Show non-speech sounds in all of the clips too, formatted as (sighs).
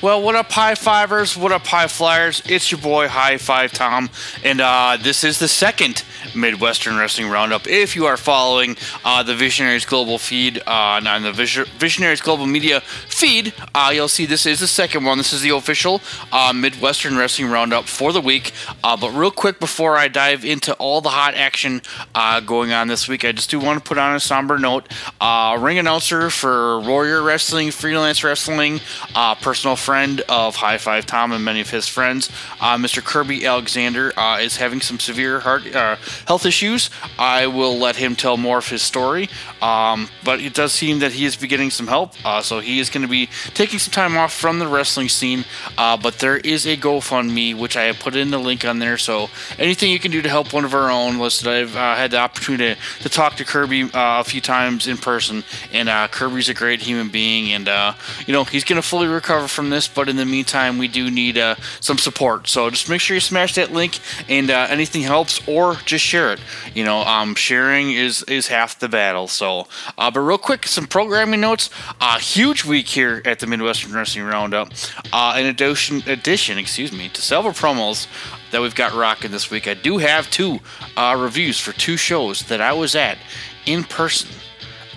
Well, what up, high fivers? What up, high flyers? It's your boy, High Five Tom, and uh, this is the second Midwestern Wrestling Roundup. If you are following uh, the Visionaries Global feed uh, on the Visionaries Global Media feed, uh, you'll see this is the second one. This is the official uh, Midwestern Wrestling Roundup for the week. Uh, but real quick, before I dive into all the hot action uh, going on this week, I just do want to put on a somber note. ring announcer for Warrior Wrestling, Freelance Wrestling, personal friend of High Five Tom and many of his friends, Mr. Kirby Alexander, is having some severe heart health issues. I will let him tell more of his story. Um, but it does seem that he is beginning some help. Uh, so he is going to be taking some time off from the wrestling scene. Uh, but there is a GoFundMe, which I have put in the link on there. So anything you can do to help one of our own. Listen, I've uh, had the opportunity to, to talk to Kirby uh, a few times in person. And uh, Kirby's a great human being. And, uh, you know, he's going to fully recover from this. But in the meantime, we do need some support. So just make sure you smash that link and anything helps or just share it. You know, um, sharing is is half the battle. So, uh, but real quick, some programming notes. A uh, huge week here at the Midwestern Wrestling Roundup. Uh, in addition, addition, excuse me, to several promos that we've got rocking this week, I do have two uh, reviews for two shows that I was at in person.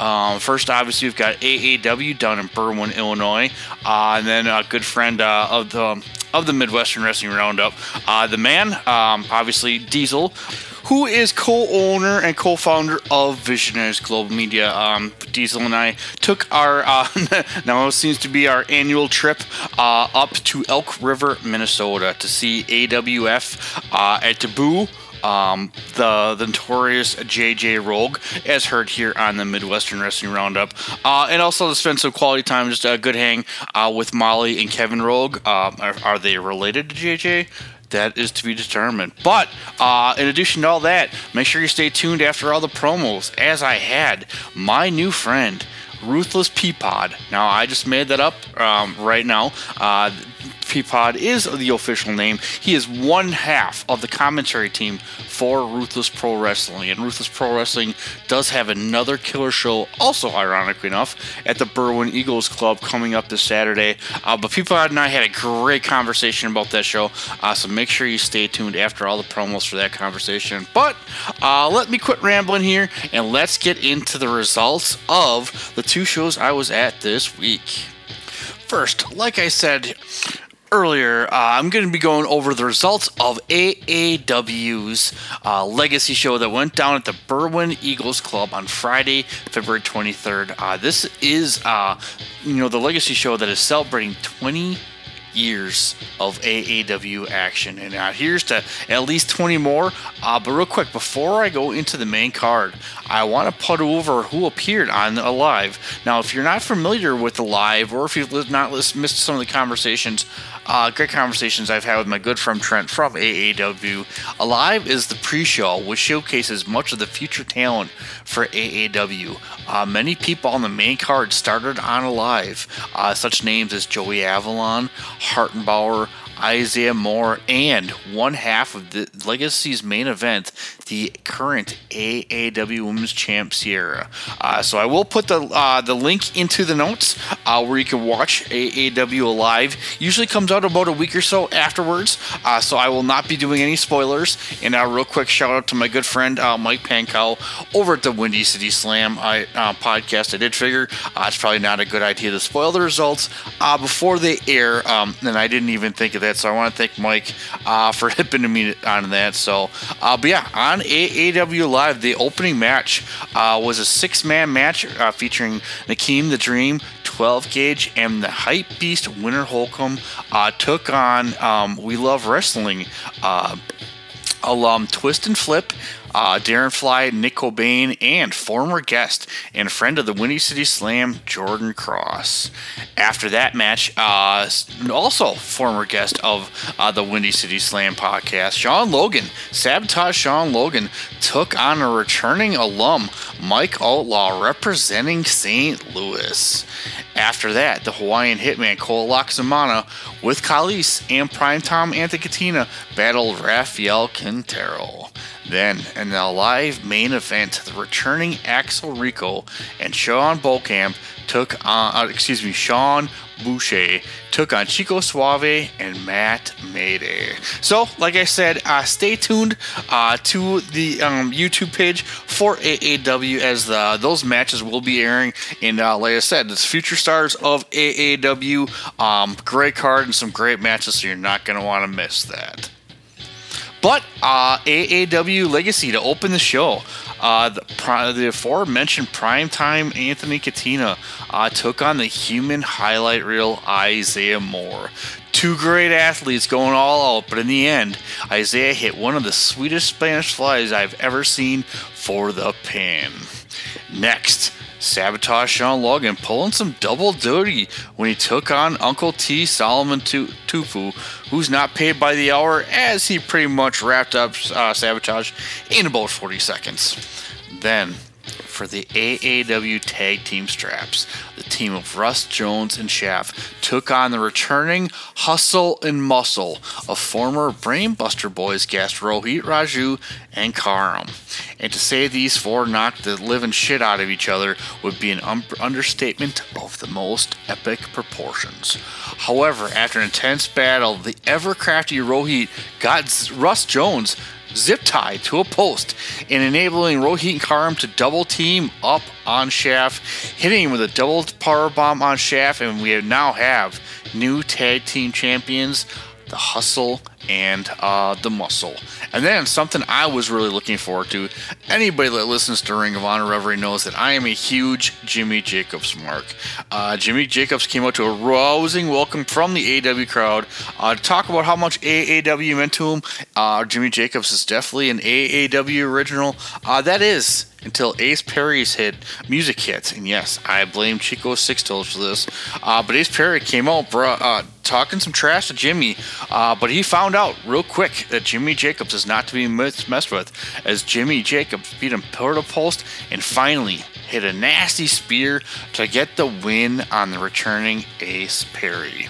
Um, first, obviously, we've got AAW down in Berwyn, Illinois, uh, and then a good friend uh, of the of the Midwestern Wrestling Roundup, uh, the man, um, obviously Diesel who is co-owner and co-founder of Visionaries Global Media. Um, Diesel and I took our uh, (laughs) now it seems to be our annual trip uh, up to Elk River, Minnesota, to see AWF uh, at Taboo. Um, the, the notorious JJ Rogue, as heard here on the Midwestern Wrestling Roundup, uh, and also to spend some quality time, just a good hang uh, with Molly and Kevin Rogue. Uh, are, are, they related to JJ? that is to be determined. But uh, in addition to all that, make sure you stay tuned after all the promos, as I had my new friend. Ruthless Peapod. Now, I just made that up um, right now. Uh, Peapod is the official name. He is one half of the commentary team for Ruthless Pro Wrestling. And Ruthless Pro Wrestling does have another killer show, also ironically enough, at the Berwyn Eagles Club coming up this Saturday. Uh, but Peapod and I had a great conversation about that show. Uh, so make sure you stay tuned after all the promos for that conversation. But uh, let me quit rambling here and let's get into the results of the two shows I was at this week. First, like I said, earlier, uh, I'm going to be going over the results of AAW's uh, legacy show that went down at the Berwyn Eagles Club on Friday, February 23rd. Uh, this is, uh, you know, the legacy show that is celebrating 20 years of AAW action. And uh, here's to at least 20 more. Uh, but real quick, before I go into the main card, I want to put over who appeared on Alive. Now, if you're not familiar with Alive, or if you've not missed some of the conversations, uh, great conversations I've had with my good friend Trent from AAW. Alive is the pre show, which showcases much of the future talent for AAW. Uh, many people on the main card started on Alive, uh, such names as Joey Avalon, Hartenbauer, Isaiah Moore, and one half of the Legacy's main event, the current AAW Women's Champ Sierra. Uh, so I will put the uh, the link into the notes uh, where you can watch AAW live. Usually comes out about a week or so afterwards. Uh, so I will not be doing any spoilers. And a real quick shout out to my good friend uh, Mike Pankow over at the Windy City Slam I, uh, podcast. I did figure it's probably not a good idea to spoil the results before they air, um, and I didn't even think of that. So I want to thank Mike for (laughs) hipping me on that. So, but yeah, on AAW Live, the opening match uh, was a six man match uh, featuring Nakeem the Dream, 12 gauge, and the Hype Beast Winter Holcomb uh, took on um, We Love Wrestling uh, alum Twist and Flip, uh, Darren Fly, Nick Cobain, and former guest and friend of the Windy City Slam, Jordan Cross. After that match, uh, also former guest of uh, the Windy City Slam podcast, Sean Logan, Sabotage Sean Logan, took on a returning alum, Mike Outlaw, representing St. Louis. After that, the Hawaiian hitman Cole Laxamana with Kalis and Prime Primetime Anticatina battled Rafael Quintero. Then, in the live main event, the returning Axel Rico and Sean Bolkamp took on, uh, excuse me, Sean Boucher took on Chico Suave and Matt Mayday. So, like I said, uh, stay tuned uh, to the um, YouTube page for AAW as the, those matches will be airing. And uh, like I said, it's future stars of AAW. Um, great card and some great matches, so you're not going to want to miss that. But uh, AAW Legacy to open the show. Uh, the, the aforementioned primetime Anthony Katina uh, took on the human highlight reel Isaiah Moore. Two great athletes going all out, but in the end, Isaiah hit one of the sweetest Spanish flies I've ever seen for the pin. Next, Sabotage Sean Logan pulling some double duty when he took on Uncle T Solomon Tupu, who's not paid by the hour as he pretty much wrapped up uh, Sabotage in about 40 seconds. Then for the AAW Tag Team Straps. The team of Russ Jones and Shaft took on the returning Hustle and Muscle of former Brainbuster Boys guest Rohit Raju and Karam. And to say these four knocked the living shit out of each other would be an un- understatement of the most epic proportions. However, after an intense battle, the ever crafty Rohit got Russ Jones zip tied to a post and enabling Rohit Karam to double team up on Shaft, hitting him with a double power bomb on Shaft, and we now have new tag team champions, the Hustle and uh, the muscle. And then something I was really looking forward to. Anybody that listens to Ring of Honor Reverie knows that I am a huge Jimmy Jacobs mark. Uh, Jimmy Jacobs came out to a rousing welcome from the AW crowd uh, to talk about how much AAW meant to him. Uh, Jimmy Jacobs is definitely an AAW original. Uh, that is until Ace Perry's hit music hit. And yes, I blame Chico Six Toes for this. Uh, but Ace Perry came out bro, uh, talking some trash to Jimmy, uh, but he found out real quick that Jimmy Jacobs is not to be messed with, as Jimmy Jacobs beat him pillar to post and finally hit a nasty spear to get the win on the returning Ace Perry.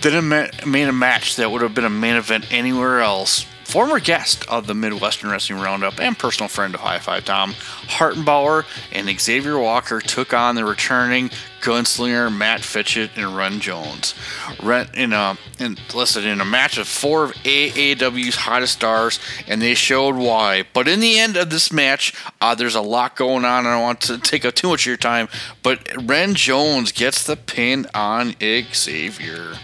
Then it made a match that would have been a main event anywhere else former guest of the Midwestern Wrestling Roundup and personal friend of High Five Tom, Hartenbauer and Xavier Walker took on the returning gunslinger Matt Fitchett and Ren Jones. Ren in a in, listed in a match of four of AAW's hottest stars, and they showed why. But in the end of this match, uh, there's a lot going on. I don't want to take up too much of your time, but Ren Jones gets the pin on Xavier.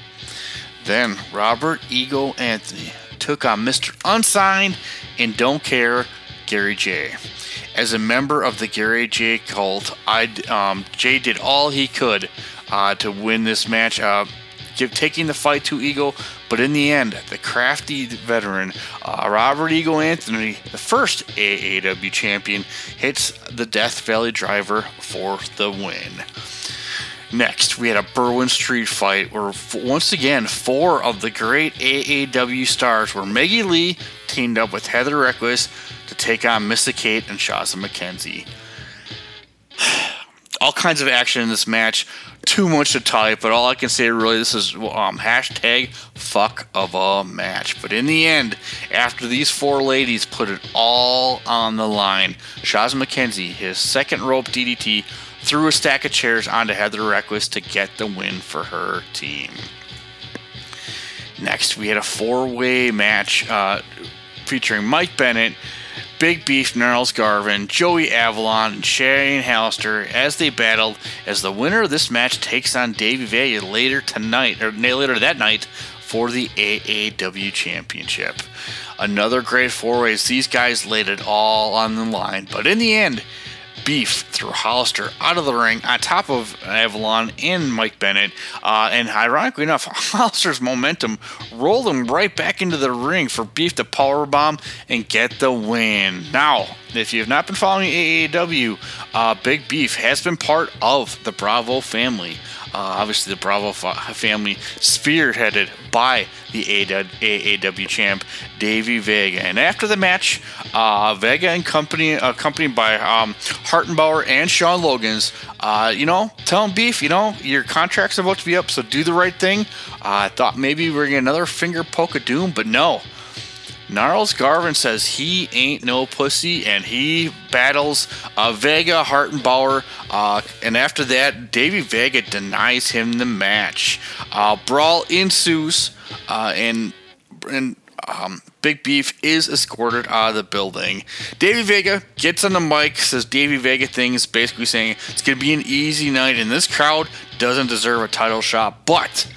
Then Robert Ego Anthony took on Mr. Unsigned and Don't Care, Gary Jay. As a member of the Gary Jay cult, I um, Jay did all he could uh, to win this match, uh, give, taking the fight to Eagle. But in the end, the crafty veteran uh, Robert Eagle Anthony, the first AAW champion, hits the Death Valley Driver for the win. Next, we had a Berwyn Street fight where, once again, four of the great AAW stars were Maggie Lee teamed up with Heather Reckless to take on Missa Kate and Shazza McKenzie. (sighs) All kinds of action in this match. Too much to type, but all I can say really this is um, hashtag fuck of a match. But in the end, after these four ladies put it all on the line, Shazza McKenzie, his second rope DDT, threw a stack of chairs onto Heather Reckless to get the win for her team. Next, we had a four way match uh, featuring Mike Bennett, Big Beef Gnarls Garvin, Joey Avalon, and Shane Hollister as they battled as the winner of this match takes on Davey Vega later tonight, or later that night, for the AAW Championship. Another great four ways. These guys laid it all on the line, but in the end, Beef threw Hollister out of the ring on top of Avalon and Mike Bennett. Uh, and ironically enough, (laughs) Hollister's momentum rolled him right back into the ring for Beef to powerbomb and get the win. Now, if you have not been following AAW, uh, Big Beef has been part of the Bravo family. Uh, obviously, the Bravo family spearheaded by the AAW champ Davey Vega. And after the match, uh, Vega and company, accompanied by um, Hartenbauer and Sean Logans, uh, you know, tell him beef, you know, your contract's about to be up, so do the right thing. Uh, I thought maybe we are getting another finger poke of doom, but no. Gnarls Garvin says he ain't no pussy and he battles uh, Vega Hartenbauer. Uh, and after that, Davey Vega denies him the match. Uh, brawl ensues uh, and, and um, Big Beef is escorted out of the building. Davey Vega gets on the mic, says Davey Vega things, basically saying it's to be an easy night and this crowd doesn't deserve a title shot. But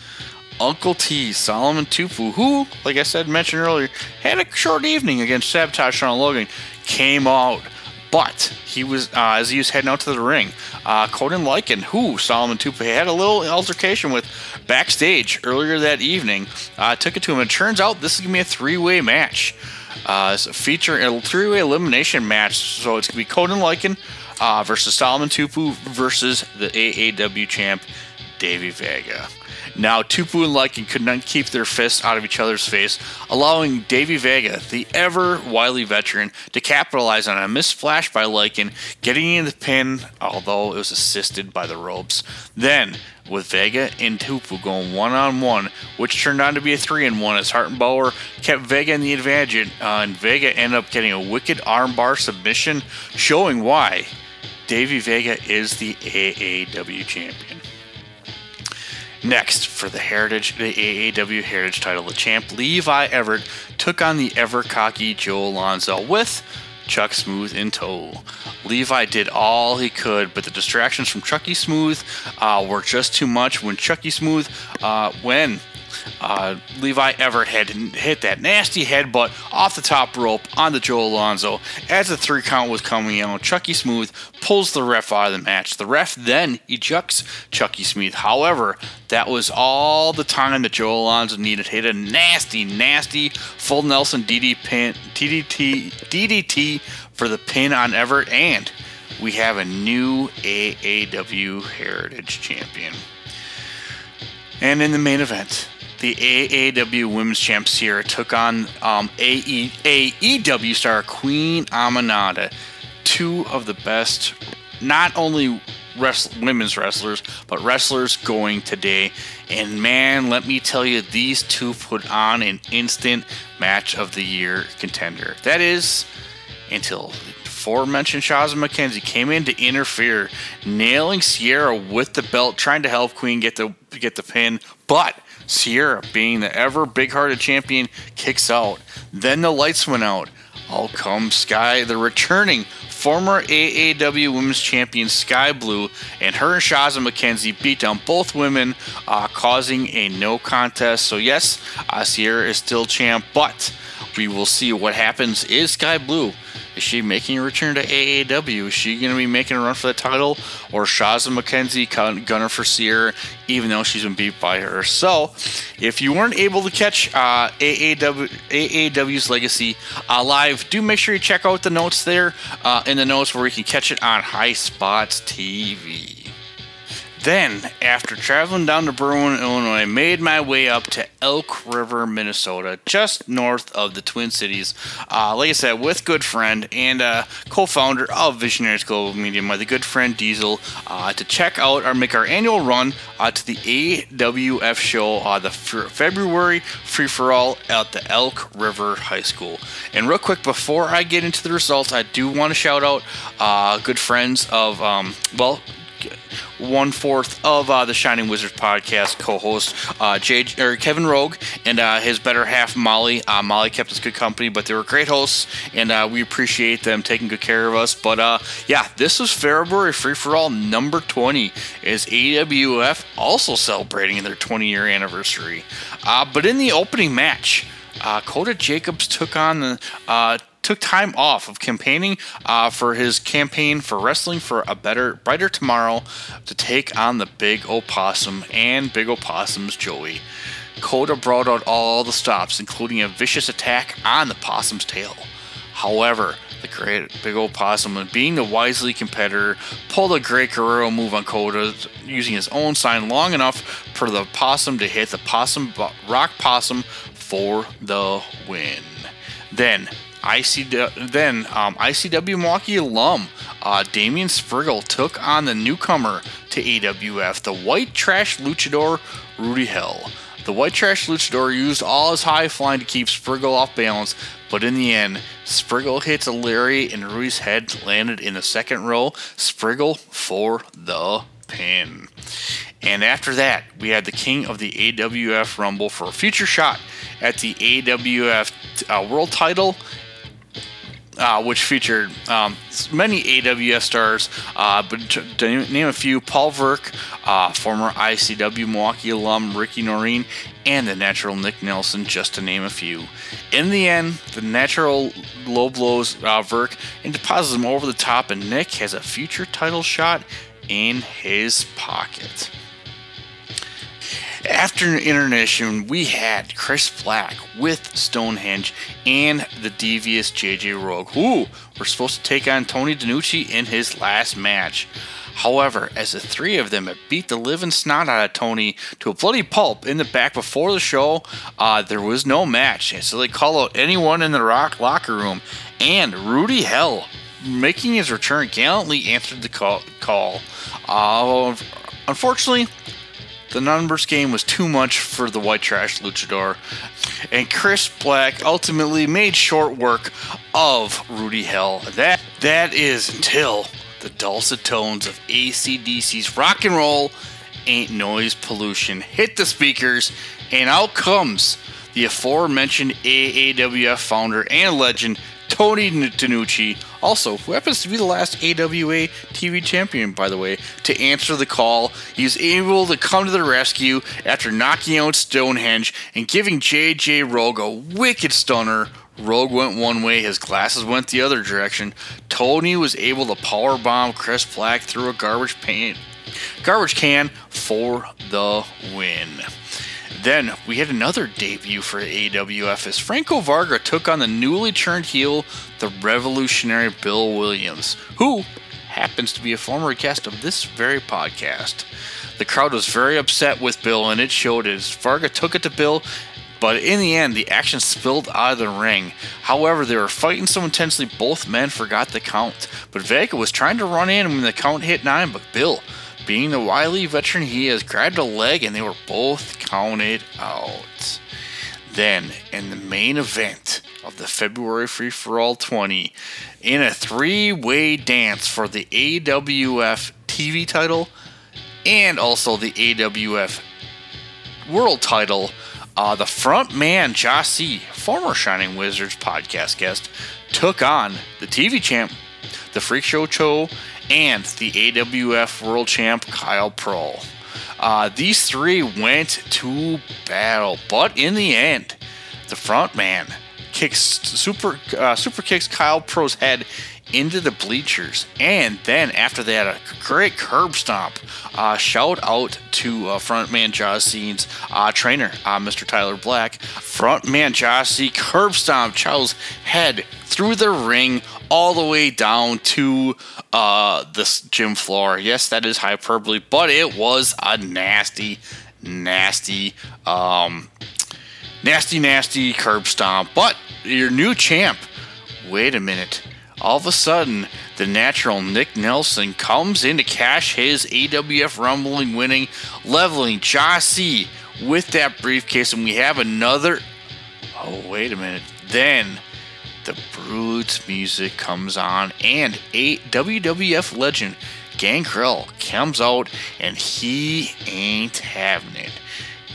Uncle T, Solomon Tupu, who, like I said, mentioned earlier, had a short evening against Sabotage Sean Logan, came out. But he was, uh, as he was heading out to the ring, uh, Conan Lycan, who Solomon Tupu had a little altercation with backstage earlier that evening, uh, took it to him. And it turns out this is going to be a three way match. Uh, it's a feature, a three way elimination match. So it's going to be Conan Lycan uh, versus Solomon Tupu versus the AAW champ, Davey Vega. Now, Tupu and Lycan could not keep their fists out of each other's face, allowing Davey Vega, the ever wily veteran, to capitalize on a missed flash by Lycan, getting in the pin, although it was assisted by the ropes. Then, with Vega and Tupu going one on one, which turned out to be a three and one as Hartenbauer kept Vega in the advantage, uh, and Vega ended up getting a wicked armbar submission, showing why Davey Vega is the AAW champion. Next, for the Heritage, the AAW Heritage title, the champ Levi Everett took on the ever cocky Joe Alonzo with Chuck Smooth in tow. Levi did all he could, but the distractions from Chucky Smooth uh, were just too much. When Chucky Smooth, uh, when uh, Levi Everett had hit that nasty headbutt off the top rope onto Joe Alonzo. As the three count was coming out, Chucky Smooth pulls the ref out of the match. The ref then ejects Chucky Smooth. However, that was all the time that Joe Alonzo needed. Hit a nasty, nasty full Nelson DD pin, DDT, DDT for the pin on Everett, and we have a new AAW Heritage Champion. And in the main event, the AAW Women's Champ Sierra took on um, AE, AEW star Queen Aminata, two of the best, not only wrest- women's wrestlers, but wrestlers going today. And man, let me tell you, these two put on an instant match of the year contender. That is until the aforementioned Shazza McKenzie came in to interfere, nailing Sierra with the belt, trying to help Queen get the get the pin, but Sierra, being the ever big hearted champion, kicks out. Then the lights went out. All comes Sky, the returning former AAW Women's Champion Sky Blue, and her and Shazza McKenzie beat down both women, uh, causing a no contest. So, yes, uh, Sierra is still champ, but we will see what happens. Is Sky Blue is she making a return to AAW? Is she going to be making a run for the title? Or Shazza McKenzie gunner for Sierra, even though she's been beat by her? So, if you weren't able to catch uh, AAW, AAW's Legacy uh, live, do make sure you check out the notes there uh, in the notes where you can catch it on High Spots TV. Then, after traveling down to Berwyn, Illinois, I made my way up to Elk River, Minnesota, just north of the Twin Cities. Uh, like I said, with good friend and uh, co-founder of Visionaries Global Media, my good friend Diesel, uh, to check out or make our annual run uh, to the AWF show, uh, the f- February free for all at the Elk River High School. And real quick, before I get into the results, I do want to shout out uh, good friends of um, well one fourth of uh, the Shining Wizards podcast co-host uh, Jay, or Kevin Rogue and uh, his better half Molly. Uh, Molly kept us good company, but they were great hosts, and uh, we appreciate them taking good care of us. But uh, yeah, this was February Free for All number 20. Is AWF also celebrating their 20 year anniversary? but in the opening match, Coda Jacobs took on the took time off of campaigning uh, for his campaign for wrestling for a better, brighter tomorrow to take on the Big Opossum and Big Opossum's Joey. Kota brought out all the stops, including a vicious attack on the possum's tail. However, the great big opossum, being the wisely competitor, pulled a great Guerrero move on Kota using his own sign long enough for the possum to hit the possum rock possum for the win. Then ICW, then um, ICW Milwaukee alum uh, Damian Spriggle took on the newcomer to AWF, the White Trash Luchador Rudy Hell. The White Trash Luchador used all his high flying to keep Spriggle off balance, but in the end, Spriggle hits a Larry and Rudy's head landed in the second row. Spriggle for the pin. And after that, we had the king of the AWF Rumble for a future shot at the AWF uh, World Title uh, which featured um, many AWS stars, uh, but to, name a few, Paul Verk, uh, former ICW Milwaukee alum Ricky Noreen, and the natural Nick Nelson, just to name a few. In the end, the natural low blows uh, Verk and deposits him over the top, and Nick has a future title shot in his pocket. After intermission, we had Chris Black with Stonehenge and the devious JJ Rogue, who were supposed to take on Tony DiNucci in his last match. However, as the three of them had beat the living snot out of Tony to a bloody pulp in the back before the show, uh, there was no match. So they call out anyone in the rock locker room. And Rudy Hell, making his return, gallantly answered the call. call. Uh, unfortunately, the numbers game was too much for the white trash luchador, and Chris Black ultimately made short work of Rudy Hell. That that is until the dulcet tones of ACDC's rock and roll ain't noise pollution hit the speakers, and out comes the aforementioned AAWF founder and legend Tony DiNucci, also, who happens to be the last AWA TV champion, by the way, to answer the call. He's able to come to the rescue after knocking out Stonehenge and giving JJ Rogue a wicked stunner. Rogue went one way, his glasses went the other direction. Tony was able to power bomb Chris Black through a garbage pan, garbage can for the win. Then we had another debut for AWF as Franco Varga took on the newly turned heel, the revolutionary Bill Williams, who happens to be a former guest of this very podcast. The crowd was very upset with Bill, and it showed as Varga took it to Bill. But in the end, the action spilled out of the ring. However, they were fighting so intensely, both men forgot the count. But Vega was trying to run in when the count hit nine, but Bill being the wily veteran he is, grabbed a leg and they were both counted out. Then, in the main event of the February Free for All 20, in a three way dance for the AWF TV title and also the AWF World title, uh, the front man, Jossie, former Shining Wizards podcast guest, took on the TV champ, the Freak Show Cho, and the AWF World Champ Kyle Prohl. Uh, these three went to battle, but in the end, the front man kicks super uh, super kicks Kyle Pro's head into the bleachers, and then after that, a great curb stomp. Uh, shout out to uh, frontman Jossie's uh, trainer, uh, Mr. Tyler Black. Frontman Jossie curb stomp Charles' head through the ring all the way down to uh, the gym floor. Yes, that is hyperbole, but it was a nasty, nasty, um, nasty, nasty curb stomp. But your new champ. Wait a minute. All of a sudden, the natural Nick Nelson comes in to cash his AWF Rumbling winning, leveling Jossie with that briefcase, and we have another. Oh, wait a minute. Then the Brutes music comes on, and a WWF legend Gangrel comes out, and he ain't having it.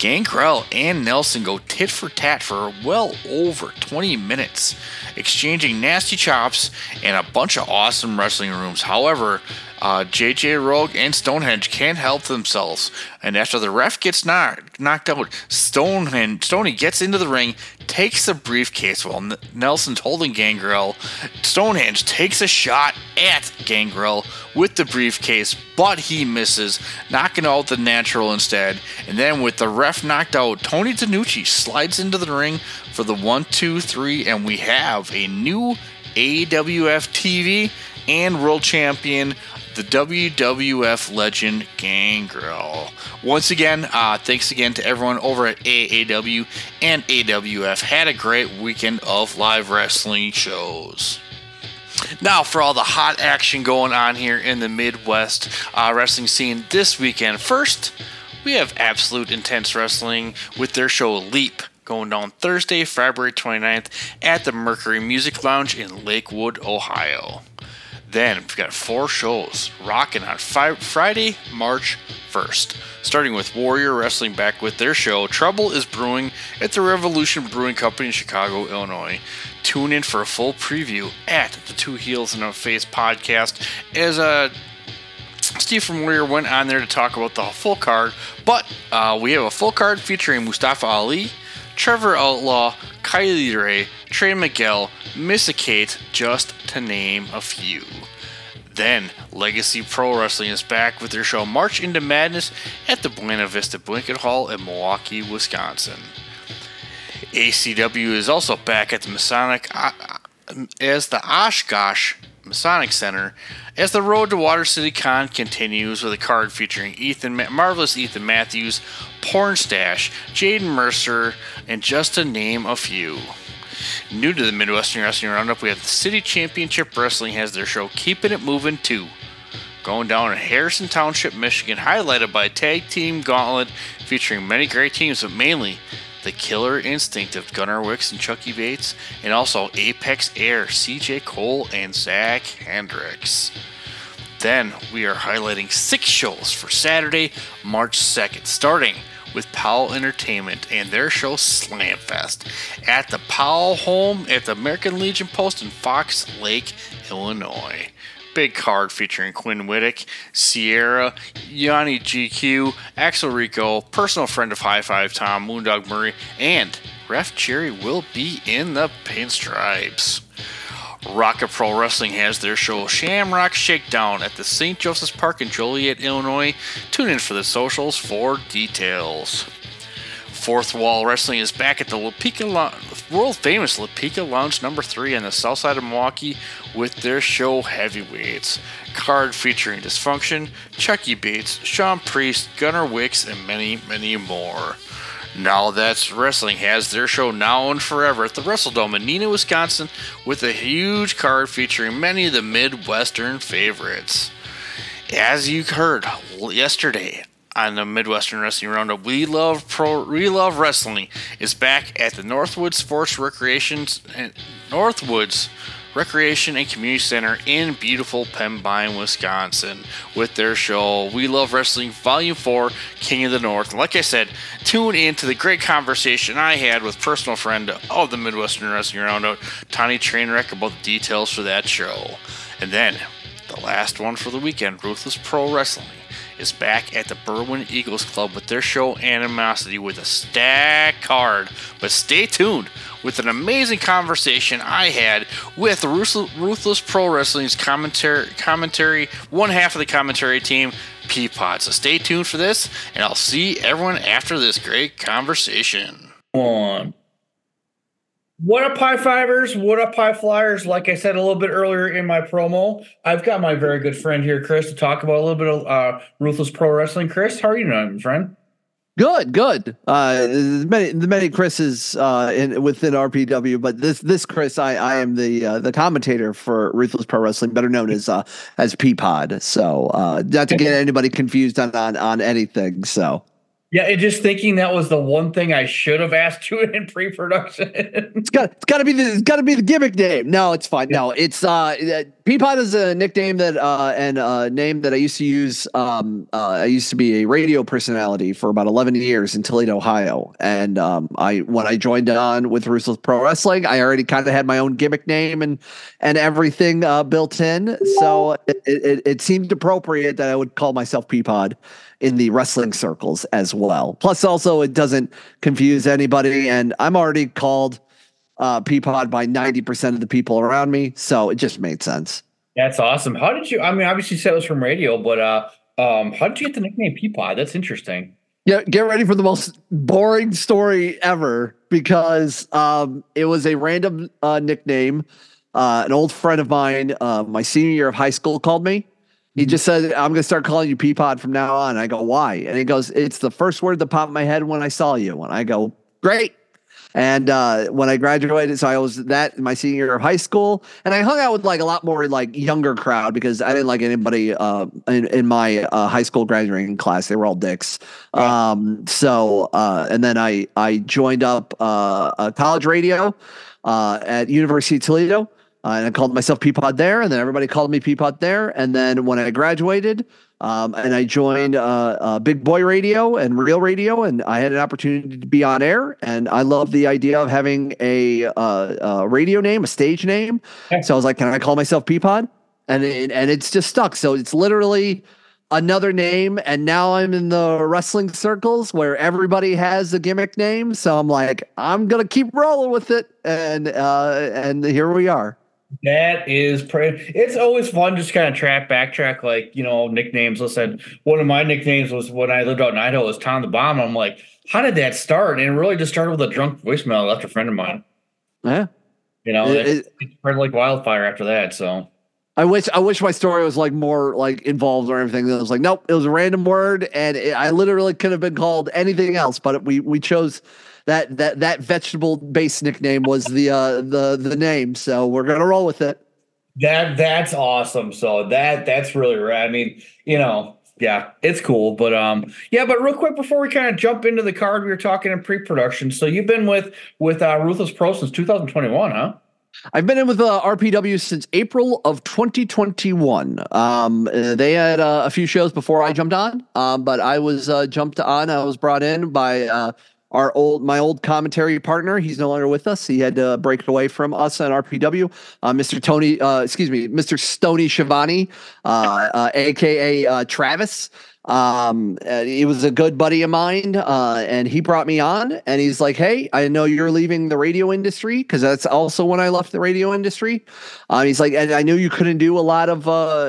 Gangrel and Nelson go tit for tat for well over 20 minutes, exchanging nasty chops and a bunch of awesome wrestling rooms. However, Uh, JJ Rogue and Stonehenge can't help themselves, and after the ref gets knocked knocked out, Stonehenge Stoney gets into the ring, takes the briefcase while N- Nelson's holding Gangrel. Stonehenge takes a shot at Gangrel with the briefcase, but he misses, knocking out the natural instead. And then with the ref knocked out, Tony DiNucci slides into the ring for the one, two, three, and we have a new AWF TV and world champion, the WWF legend Gangrel. Once again, uh, thanks again to everyone over at AAW and AWF. Had a great weekend of live wrestling shows. Now, for all the hot action going on here in the Midwest uh, wrestling scene this weekend. First, we have Absolute Intense Wrestling with their show Leap going down Thursday, February 29th at the Mercury Music Lounge in Lakewood, Ohio. Then we've got four shows rocking on fi- Friday, March 1st. Starting with Warrior Wrestling back with their show Trouble is Brewing at the Revolution Brewing Company in Chicago, Illinois. Tune in for a full preview at the Two Heels and a Face podcast as uh, Steve from Warrior went on there to talk about the full card, but uh, we have a full card featuring Mustafa Ali, Trevor Outlaw, Kylie Rae, Trey Miguel, Missa Kate, just to name a few. Then, Legacy Pro Wrestling is back with their show March into Madness at the Buena Vista Banquet Hall in Milwaukee, Wisconsin. ACW is also back at the Masonic uh, as the Oshkosh Masonic Center as the Road to Water City Con continues with a card featuring Ethan Marvelous Ethan Matthews, Pornstash, Jaden Mercer, and just to name a few. New to the Midwestern Wrestling Roundup, we have the City Championship Wrestling has their show Keeping It Moving 2. Going down in Harrison Township, Michigan, highlighted by tag team gauntlet featuring many great teams, but mainly the Killer Instinct of Gunnar Wicks and Chucky Bates, and also Apex Air, CJ Cole, and Zach Hendricks. Then we are highlighting six shows for Saturday, March 2nd, starting with Powell Entertainment and their show Slamfest at the Powell home at the American Legion Post in Fox Lake, Illinois. Big card featuring Quinn Whittick, Sierra, Yanni GQ, Axel Rico, personal friend of High Five Tom, Moondog Murray, and Ref Cherry will be in the pinstripes. Rocket Pro Wrestling has their show Shamrock Shakedown at the St. Joseph's Park in Joliet, Illinois. Tune in for the socials for details. Fourth Wall Wrestling is back at the Lapika world famous Lapika Lounge number 3 on the south side of Milwaukee with their show Heavyweights. Card featuring Dysfunction, Chucky Bates, Sean Priest, Gunnar Wicks, and many, many more. Now That's Wrestling has their show now and forever at the WrestleDome in Neenah, Wisconsin, with a huge card featuring many of the Midwestern favorites. As you heard yesterday on the Midwestern Wrestling Roundup, we love pro, we love wrestling is back at the Northwood Sports Recreation eh, Northwoods Recreation and Community Center in beautiful Pembine, Wisconsin, with their show We Love Wrestling Volume 4 King of the North. And like I said, tune in to the great conversation I had with personal friend of the Midwestern Wrestling Roundup, Tony Trainwreck, about the details for that show. And then the last one for the weekend, Ruthless Pro Wrestling is back at the Berwyn Eagles Club with their show Animosity with a stack card. But stay tuned with an amazing conversation I had with Ruthless Pro Wrestling's commentary, commentary one half of the commentary team, Peapod. So stay tuned for this, and I'll see everyone after this great conversation. On. What up, Pie Fivers? What up, Pie Flyers? Like I said a little bit earlier in my promo, I've got my very good friend here, Chris, to talk about a little bit of uh, Ruthless Pro Wrestling. Chris, how are you doing, friend? Good, good. Uh, many, the many Chris's uh, in within RPW, but this this Chris, I I am the uh, the commentator for Ruthless Pro Wrestling, better known as uh, as Peapod. So uh, not to get (laughs) anybody confused on on on anything. So yeah, and just thinking that was the one thing I should have asked you (laughs) in pre-production. it's got it's got to be the it's got to be the gimmick name. No, it's fine. Yeah. No, it's uh Peapod is a nickname that uh, and a name that I used to use. Um, uh, I used to be a radio personality for about eleven years in Toledo, Ohio, and um, I when I joined on with Ruthless Pro Wrestling, I already kind of had my own gimmick name and and everything uh, built in. So it, it, it seemed appropriate that I would call myself Peapod in the wrestling circles as well. Plus, also it doesn't confuse anybody, and I'm already called uh, Peapod by 90% of the people around me. So it just made sense. That's awesome. How did you, I mean, obviously you said it was from radio, but uh, um, how did you get the nickname Peapod? That's interesting. Yeah, get ready for the most boring story ever because um, it was a random uh, nickname. Uh, an old friend of mine, uh, my senior year of high school, called me. He just said, I'm going to start calling you Peapod from now on. I go, why? And he goes, It's the first word that popped in my head when I saw you. And I go, Great. And uh, when I graduated, so I was that my senior year of high school, and I hung out with like a lot more like younger crowd because I didn't like anybody uh, in, in my uh, high school graduating class. They were all dicks. Right. Um, so uh, and then I I joined up uh, college radio uh, at University of Toledo. And I called myself Peapod there, and then everybody called me Peapod there. And then when I graduated, um, and I joined uh, uh, Big Boy Radio and Real Radio, and I had an opportunity to be on air. And I love the idea of having a, uh, a radio name, a stage name. So I was like, "Can I call myself Peapod?" And it, and it's just stuck. So it's literally another name, and now I'm in the wrestling circles where everybody has a gimmick name. So I'm like, I'm gonna keep rolling with it, and uh, and here we are. That is pretty. It's always fun just kind of track backtrack like you know nicknames. Listen, one of my nicknames was when I lived out in Idaho was Tom the Bomb. I'm like, how did that start? And it really just started with a drunk voicemail I left a friend of mine. Yeah, you know, it, it, it spread like wildfire after that. So I wish I wish my story was like more like involved or everything. It was like, nope, it was a random word, and it, I literally could have been called anything else, but we we chose that that that vegetable based nickname was the uh the the name. So we're gonna roll with it. That that's awesome. So that that's really rad. I mean, you know, yeah, it's cool. But um, yeah, but real quick before we kind of jump into the card, we were talking in pre-production. So you've been with with uh, Ruthless Pro since 2021, huh? I've been in with uh, RPW since April of 2021. Um, they had uh, a few shows before I jumped on, um, but I was uh, jumped on. I was brought in by uh, our old my old commentary partner. He's no longer with us. He had to break away from us on RPW. Uh, Mr. Tony, uh, excuse me, Mr. Stony Shivani, uh, aka uh, uh, Travis. Um, he was a good buddy of mine, uh, and he brought me on. And he's like, "Hey, I know you're leaving the radio industry because that's also when I left the radio industry." Um, he's like, "And I knew you couldn't do a lot of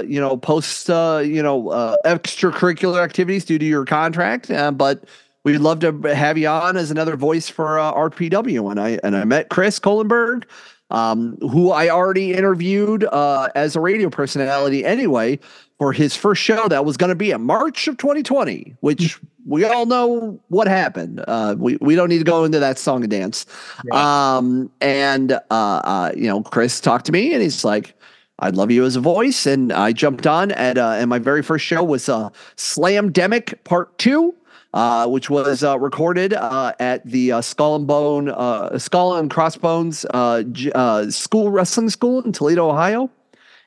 you know post you know extracurricular activities due to your contract, but." We'd love to have you on as another voice for uh, RPW. And I and I met Chris Kohlenberg, um, who I already interviewed uh, as a radio personality anyway for his first show that was going to be in March of 2020, which we all know what happened. Uh, we we don't need to go into that song and dance. Yeah. Um, and uh, uh, you know, Chris talked to me and he's like. I'd love you as a voice, and I jumped on at uh, and my very first show was uh, Slamdemic Part Two, uh, which was uh, recorded uh, at the uh, Skull and Bone, uh, Skull and Crossbones uh, School Wrestling School in Toledo, Ohio.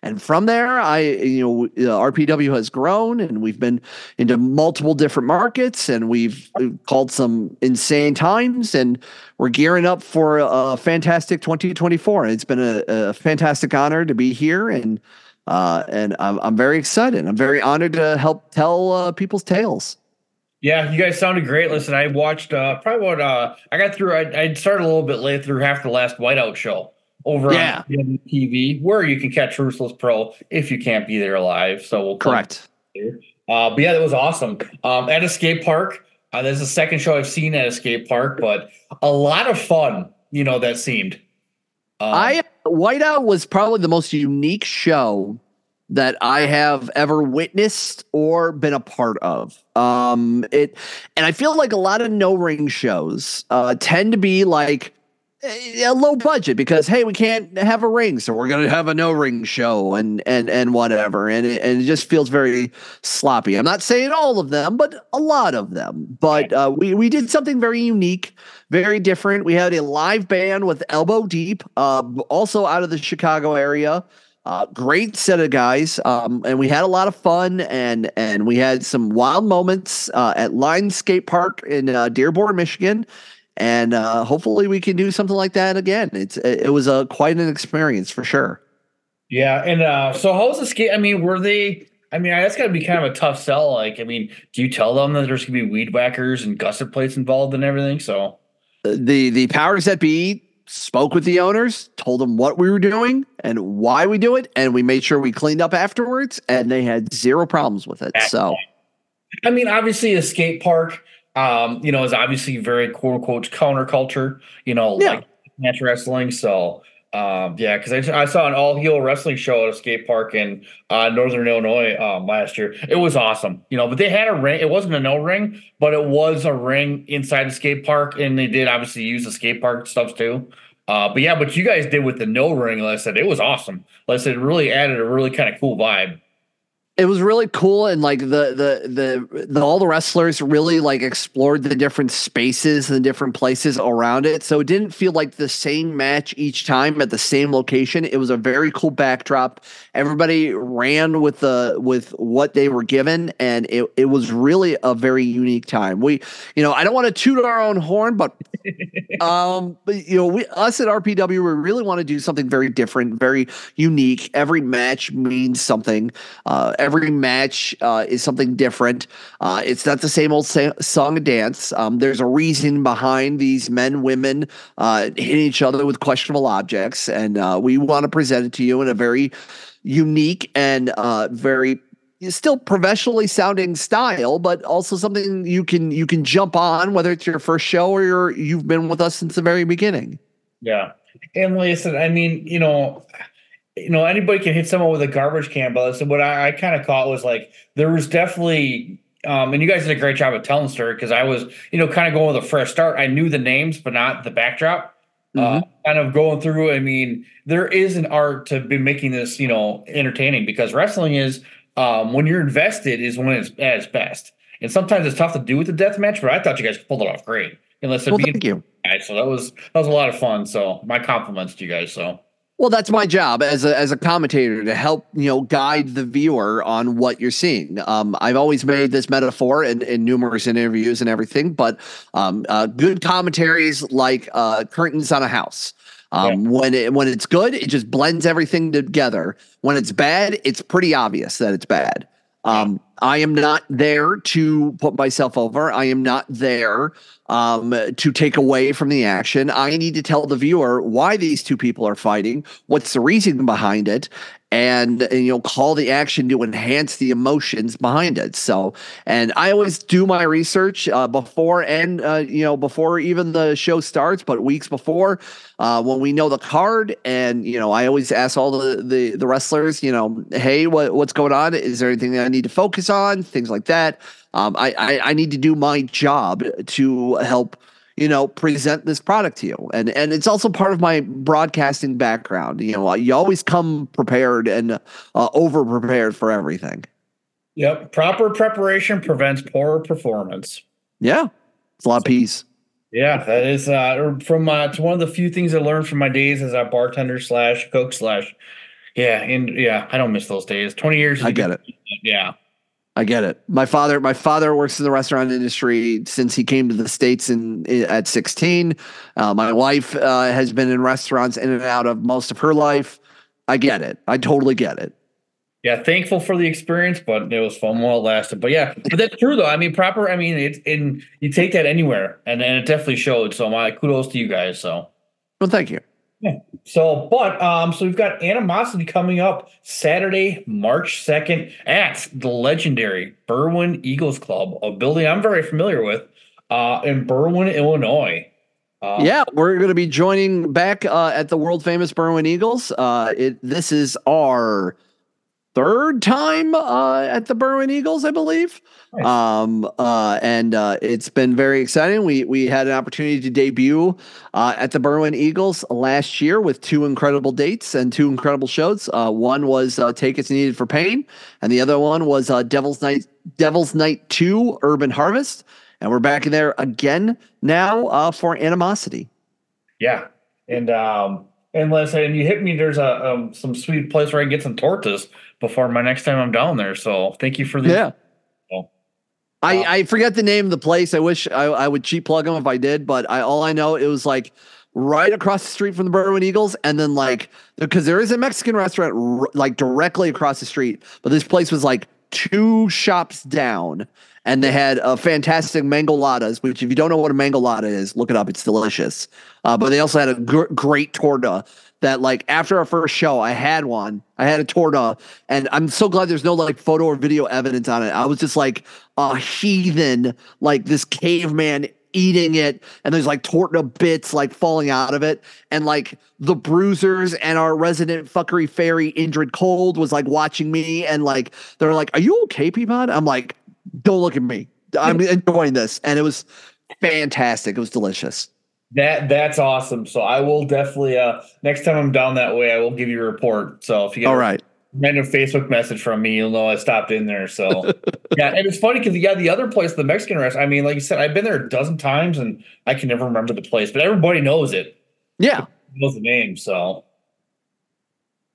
And from there, I, you know, RPW has grown and we've been into multiple different markets and we've called some insane times and we're gearing up for a fantastic 2024. It's been a, a fantastic honor to be here and, and I'm, I'm very excited. I'm very honored to help tell people's tales. Yeah, you guys sounded great. Listen, I watched uh probably what uh I got through I, I started a little bit late through half the last whiteout show over yeah. on TV where you can catch Ruthless Pro if you can't be there live. So we'll correct. Uh, but yeah, that was awesome. Um, at Escape Park, uh, there's the second show I've seen at Escape Park, but a lot of fun. You know that seemed. Um, I Whiteout was probably the most unique show that I have ever witnessed or been a part of. Um, it, and I feel like a lot of no ring shows uh, tend to be like a low budget because hey, we can't have a ring, so we're gonna have a no ring show and and and whatever, and it, and it just feels very sloppy. I'm not saying all of them, but a lot of them. But uh, we we did something very unique, very different. We had a live band with Elbow Deep, uh, also out of the Chicago area. Uh, great set of guys, um, and we had a lot of fun, and and we had some wild moments uh, at Line Skate Park in uh, Dearborn, Michigan, and uh, hopefully we can do something like that again. It's it was a quite an experience for sure. Yeah, and uh, so how was the skate? I mean, were they? I mean, that's got to be kind of a tough sell. Like, I mean, do you tell them that there's gonna be weed whackers and gusset plates involved and everything? So the the powers that be spoke with the owners, told them what we were doing and why we do it, and we made sure we cleaned up afterwards, and they had zero problems with it. So, I mean, obviously, a skate park, um, you know, is obviously very quote unquote counterculture, you know, Yeah. like match wrestling. So, um, yeah, because I, I saw an all heel wrestling show at a skate park in uh, Northern Illinois um, last year. It was awesome, you know, but they had a ring. It wasn't a no ring, but it was a ring inside the skate park, and they did obviously use the skate park stuff too. Uh, but yeah, but you guys did with the no ring. Like I said, it was awesome. Like I said, it really added a really kind of cool vibe. It was really cool and like the, the the the all the wrestlers really like explored the different spaces and different places around it so it didn't feel like the same match each time at the same location. It was a very cool backdrop. Everybody ran with the with what they were given and it, it was really a very unique time. We you know i don't want to toot our own horn but (laughs) um but you know we us at rpw we really want to do something very different very unique. Every match means something uh every match uh is something different uh it's not the same old sa- song and dance um there's a reason behind these men women uh hitting each other with questionable objects and uh we want to present it to you in a very unique and uh very still professionally sounding style, but also something you can you can jump on, whether it's your first show or you've been with us since the very beginning. Yeah. And listen, I mean, you know, you know, anybody can hit someone with a garbage can, but what I, I kind of caught was like there was definitely um, and you guys did a great job of telling the story because I was, you know, kind of going with a fresh start. I knew the names, but not the backdrop. Uh, kind of going through. I mean, there is an art to be making this, you know, entertaining because wrestling is um, when you're invested is when it's at its best. And sometimes it's tough to do with the death match, but I thought you guys pulled it off great. Unless Well, thank you. guys. So that was that was a lot of fun. So my compliments to you guys. So Well, that's my job as a as a commentator to help you know guide the viewer on what you're seeing. Um, I've always made this metaphor in, in numerous interviews and everything, but um, uh, good commentaries like uh, curtains on a house. Um, When it when it's good, it just blends everything together. When it's bad, it's pretty obvious that it's bad. Um, I am not there to put myself over. I am not there um, to take away from the action. I need to tell the viewer why these two people are fighting, what's the reason behind it, and, and you know call the action to enhance the emotions behind it. So, and I always do my research uh, before and uh, you know before even the show starts, but weeks before uh, when we know the card, and you know I always ask all the the, the wrestlers, you know, hey, what what's going on? Is there anything that I need to focus on? Things like that. Um, I, I I need to do my job to help you know present this product to you and and it's also part of my broadcasting background you know you always come prepared and uh, over prepared for everything Yep. Proper preparation prevents poor performance. yeah it's a lot of peace Yeah, that is uh, from uh, it's one of the few things I learned from my days as a bartender slash cook slash. Yeah, and yeah, I don't miss those days. Twenty years. I get it. Yeah. I get it. My father, my father works in the restaurant industry since he came to the states in, in at 16. Uh, my wife uh, has been in restaurants in and out of most of her life. I get it. I totally get it. Yeah, thankful for the experience, but it was fun while it lasted. But yeah, but that's true though. I mean, proper. I mean, it's in you take that anywhere, and and it definitely showed. So my kudos to you guys. So Well, thank you. So, but um, so we've got animosity coming up Saturday, March second at the legendary Berwyn Eagles Club, a building I'm very familiar with, uh, in Berwyn, Illinois. Uh, Yeah, we're going to be joining back uh, at the world famous Berwyn Eagles. Uh, it this is our third time uh, at the Berwyn Eagles, I believe. Nice. Um, uh, and uh, it's been very exciting. We we had an opportunity to debut uh, at the Berwyn Eagles last year with two incredible dates and two incredible shows. Uh, one was uh, "Take It's Needed for Pain," and the other one was uh, "Devil's Night." Devil's Night Two: Urban Harvest, and we're back in there again now uh, for Animosity. Yeah. And um And listen, and you hit me. There's a um, some sweet place where I can get some tortas before my next time I'm down there. So thank you for the Yeah. Oh. I, Wow. I forget the name of the place. I wish I, I would cheap plug them if I did, but I all I know it was like right across the street from the Berwyn Eagles, and then like because there is a Mexican restaurant r- like directly across the street, but this place was like two shops down, and they had a fantastic mangoladas. Which, if you don't know what a mangolada is, look it up. It's delicious. Uh, but they also had a gr- great torta that like after our first show, I had one. I had a torta, and I'm so glad there's no like photo or video evidence on it. I was just like a heathen, like this caveman eating it, and there's like torta bits like falling out of it, and like the bruisers and our resident fuckery fairy Indrid Cold was like watching me, and like they're like, "Are you okay, Peapod?" I'm like, "Don't look at me. I'm enjoying this," and it was fantastic. It was delicious. That that's awesome. So I will definitely uh next time I'm down that way, I will give you a report. So if you get All a right. random Facebook message from me, you'll know I stopped in there. So (laughs) yeah, and it's funny because yeah, the other place, the Mexican restaurant. I mean, like you said, I've been there a dozen times and I can never remember the place, but everybody knows it. Yeah. knows the name. So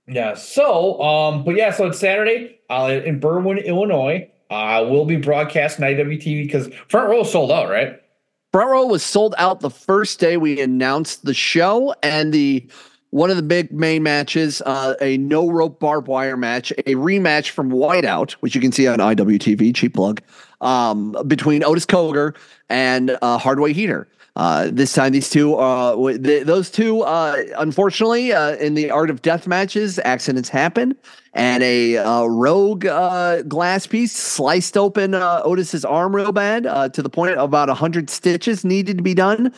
yeah. So um, but yeah, so it's Saturday uh, in Berwyn, Illinois. Uh, we'll be broadcasting IWTV because front row is sold out, right? Front row was sold out the first day we announced the show, and the one of the big main matches, uh, a no rope barbed wire match, a rematch from Whiteout, which you can see on IWTV, cheap plug, um, between Otis Cogar and uh, Hardway Heater. Uh, this time, these two, uh, those two, uh, unfortunately, uh, in the art of death matches, accidents happen, and a uh, rogue uh, glass piece sliced open uh, Otis's arm real bad to the point of about hundred stitches needed to be done,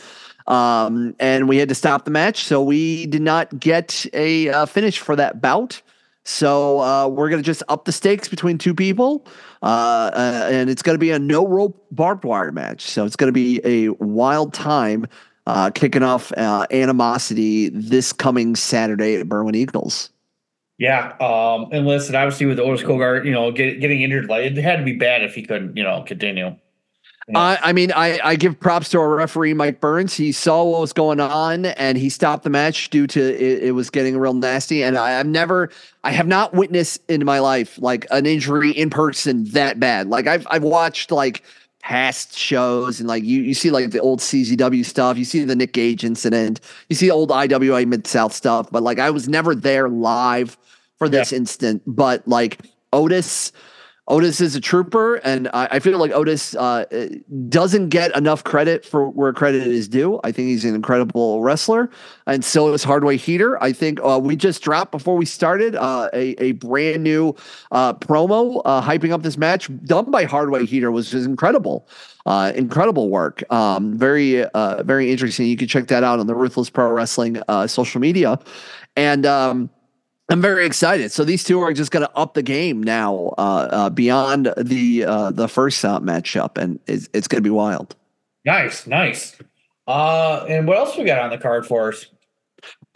um, and we had to stop the match. So we did not get a finish for that bout. So uh, we're gonna just up the stakes between two people, uh, uh, and it's gonna be a no rope barbed wire match. So it's gonna be a wild time uh, kicking off uh, animosity this coming Saturday at Berwyn Eagles. Yeah. Um, and listen, obviously with Otis Cogar, you know, get, getting injured, like it had to be bad if he couldn't, you know, continue. Yeah. I, I mean, I, I give props to our referee, Mike Burns. He saw what was going on and he stopped the match due to it, it was getting real nasty. And I, I've never, I have not witnessed in my life like an injury in person that bad. Like I've, I've watched like past shows and like you, you see like the old CZW stuff, you see the Nick Gage incident, you see old IWA Mid South stuff, but like I was never there live for this instant. But like Otis, Otis is a trooper, and I, I feel like Otis uh, doesn't get enough credit for where credit is due. I think he's an incredible wrestler, and so is Hardway Heater. I think uh, we just dropped before we started uh, a a brand new uh, promo uh, hyping up this match done by Hardway Heater, was just incredible. Uh, incredible work. Um, very, uh, very interesting. You can check that out on the Ruthless Pro Wrestling uh, social media, and um, I'm very excited. So these two are just going to up the game now, uh, uh, beyond the uh, the first matchup, and it's, it's going to be wild. Nice, nice. Uh, and what else we got on the card for us?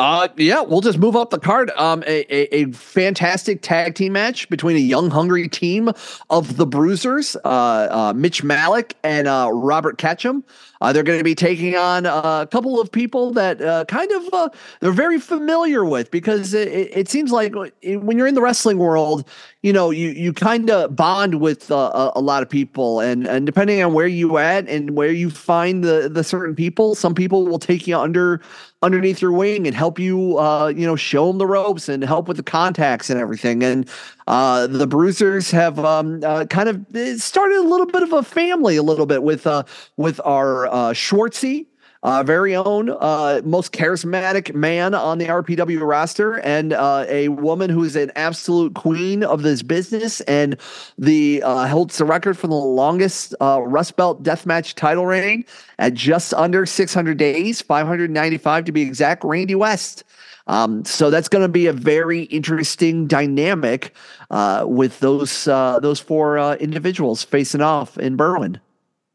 Uh, yeah, we'll just move up the card. Um, a, a, a fantastic tag team match between a young, hungry team of the Bruisers, uh, uh, Mitch Malik and uh, Robert Ketchum. Uh, they're going to be taking on uh, a couple of people that uh, kind of uh, they're very familiar with because it, it it seems like when you're in the wrestling world, you know, you you kind of bond with uh, a, lot of people, and and depending on where you at and where you find the the certain people, some people will take you under underneath your wing and help you, uh, you know, show them the ropes and help with the contacts and everything. And uh, the Bruisers have um, uh, kind of started a little bit of a family, a little bit with uh, with our uh, Schwartzy. Uh, very own, uh, most charismatic man on the RPW roster, and uh, a woman who is an absolute queen of this business, and the uh, holds the record for the longest uh, Rust Belt Deathmatch title reign at just under 600 days, 595 to be exact. Randi West. Um, so that's going to be a very interesting dynamic uh, with those uh, those four uh, individuals facing off in Berwyn.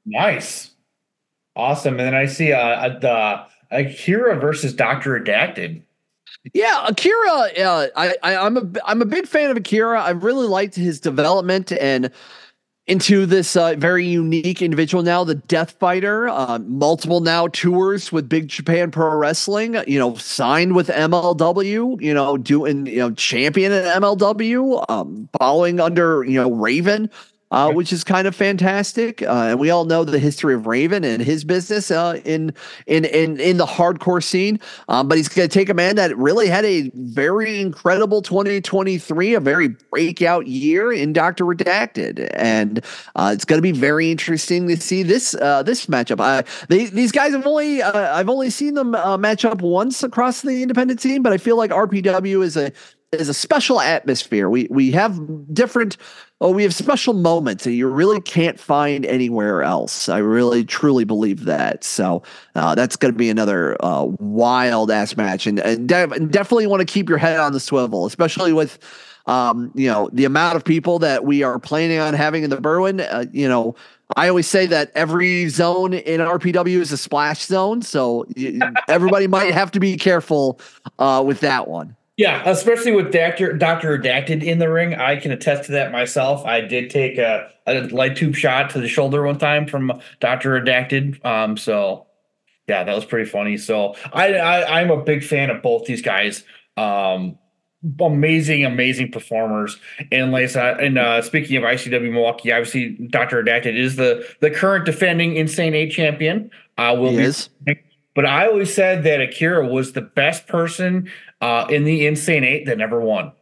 Nice, awesome. And then I see uh the Akira versus Doctor Redacted. Yeah, Akira. Uh, I, I I'm a I'm a big fan of Akira. I really liked his development and into this uh, very unique individual now, the Death Fighter, uh, multiple now tours with Big Japan Pro Wrestling, you know, signed with MLW, you know, doing, you know, champion at MLW, um, following under, you know, Raven uh, which is kind of fantastic. Uh, and we all know the history of Raven and his business uh, in in in in the hardcore scene. Um, but he's going to take a man that really had a very incredible 2023, a very breakout year in Doctor Redacted, and uh, it's going to be very interesting to see this uh, this matchup. I, they, these guys have only uh, I've only seen them match up once across the independent scene, but I feel like RPW is a is a special atmosphere. We we have different oh, we have special moments that you really can't find anywhere else. I really truly believe that. So uh, that's going to be another uh, wild ass match, and, and de- definitely want to keep your head on the swivel, especially with. Um, you know the amount of people that we are planning on having in the Berwyn. Uh, you know, I always say that every zone in RPW is a splash zone, so everybody might have to be careful uh, with that one. Yeah, especially with Doctor Doctor Redacted in the ring, I can attest to that myself. I did take a, a light tube shot to the shoulder one time from Doctor Redacted. Um, so yeah, that was pretty funny. So I, I I'm a big fan of both these guys. Um, amazing, amazing performers. And like and uh, speaking of ICW Milwaukee, obviously Doctor Redacted is the the current defending Insane Eight champion. Uh, will he be. Is. But I always said that Akira was the best person uh, in the Insane Eight that never won.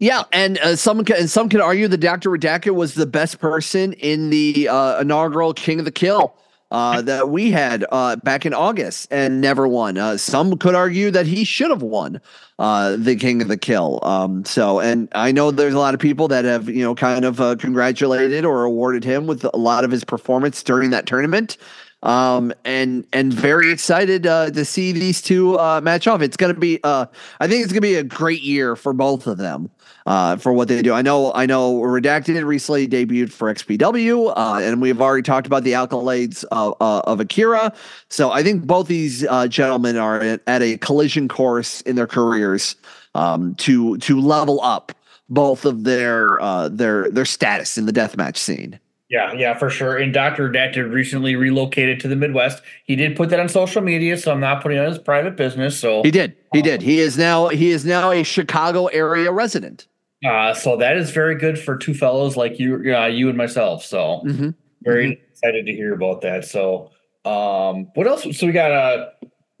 Yeah, and uh, and some can argue that Doctor Redacted was the best person in the uh, inaugural King of the Kill uh, that we had uh, back in August and never won. Uh, some could argue that he should have won uh, the King of the Kill. Um, so, and I know there's a lot of people that have you know kind of congratulated or awarded him with a lot of his performance during that tournament um, and and very excited uh, to see these two uh, match off. It's to be, uh, I think it's to be a great year for both of them uh, for what they do. I know, I know, Redacted recently debuted for XPW, uh, and we've already talked about the accolades of, uh, of Akira. So I think both these uh, gentlemen are at, at, a collision course in their careers um, to to level up both of their uh, their their status in the deathmatch scene. Yeah, yeah, for sure. And Dr. Redacted recently relocated to the Midwest. He did put that on social media, so I'm not putting on his private business. So he did. He did. He is now he is now a Chicago area resident. Uh, so that is very good for two fellows like you, uh, you and myself. So mm-hmm. very mm-hmm. excited to hear about that. So um, what else? So we got a uh,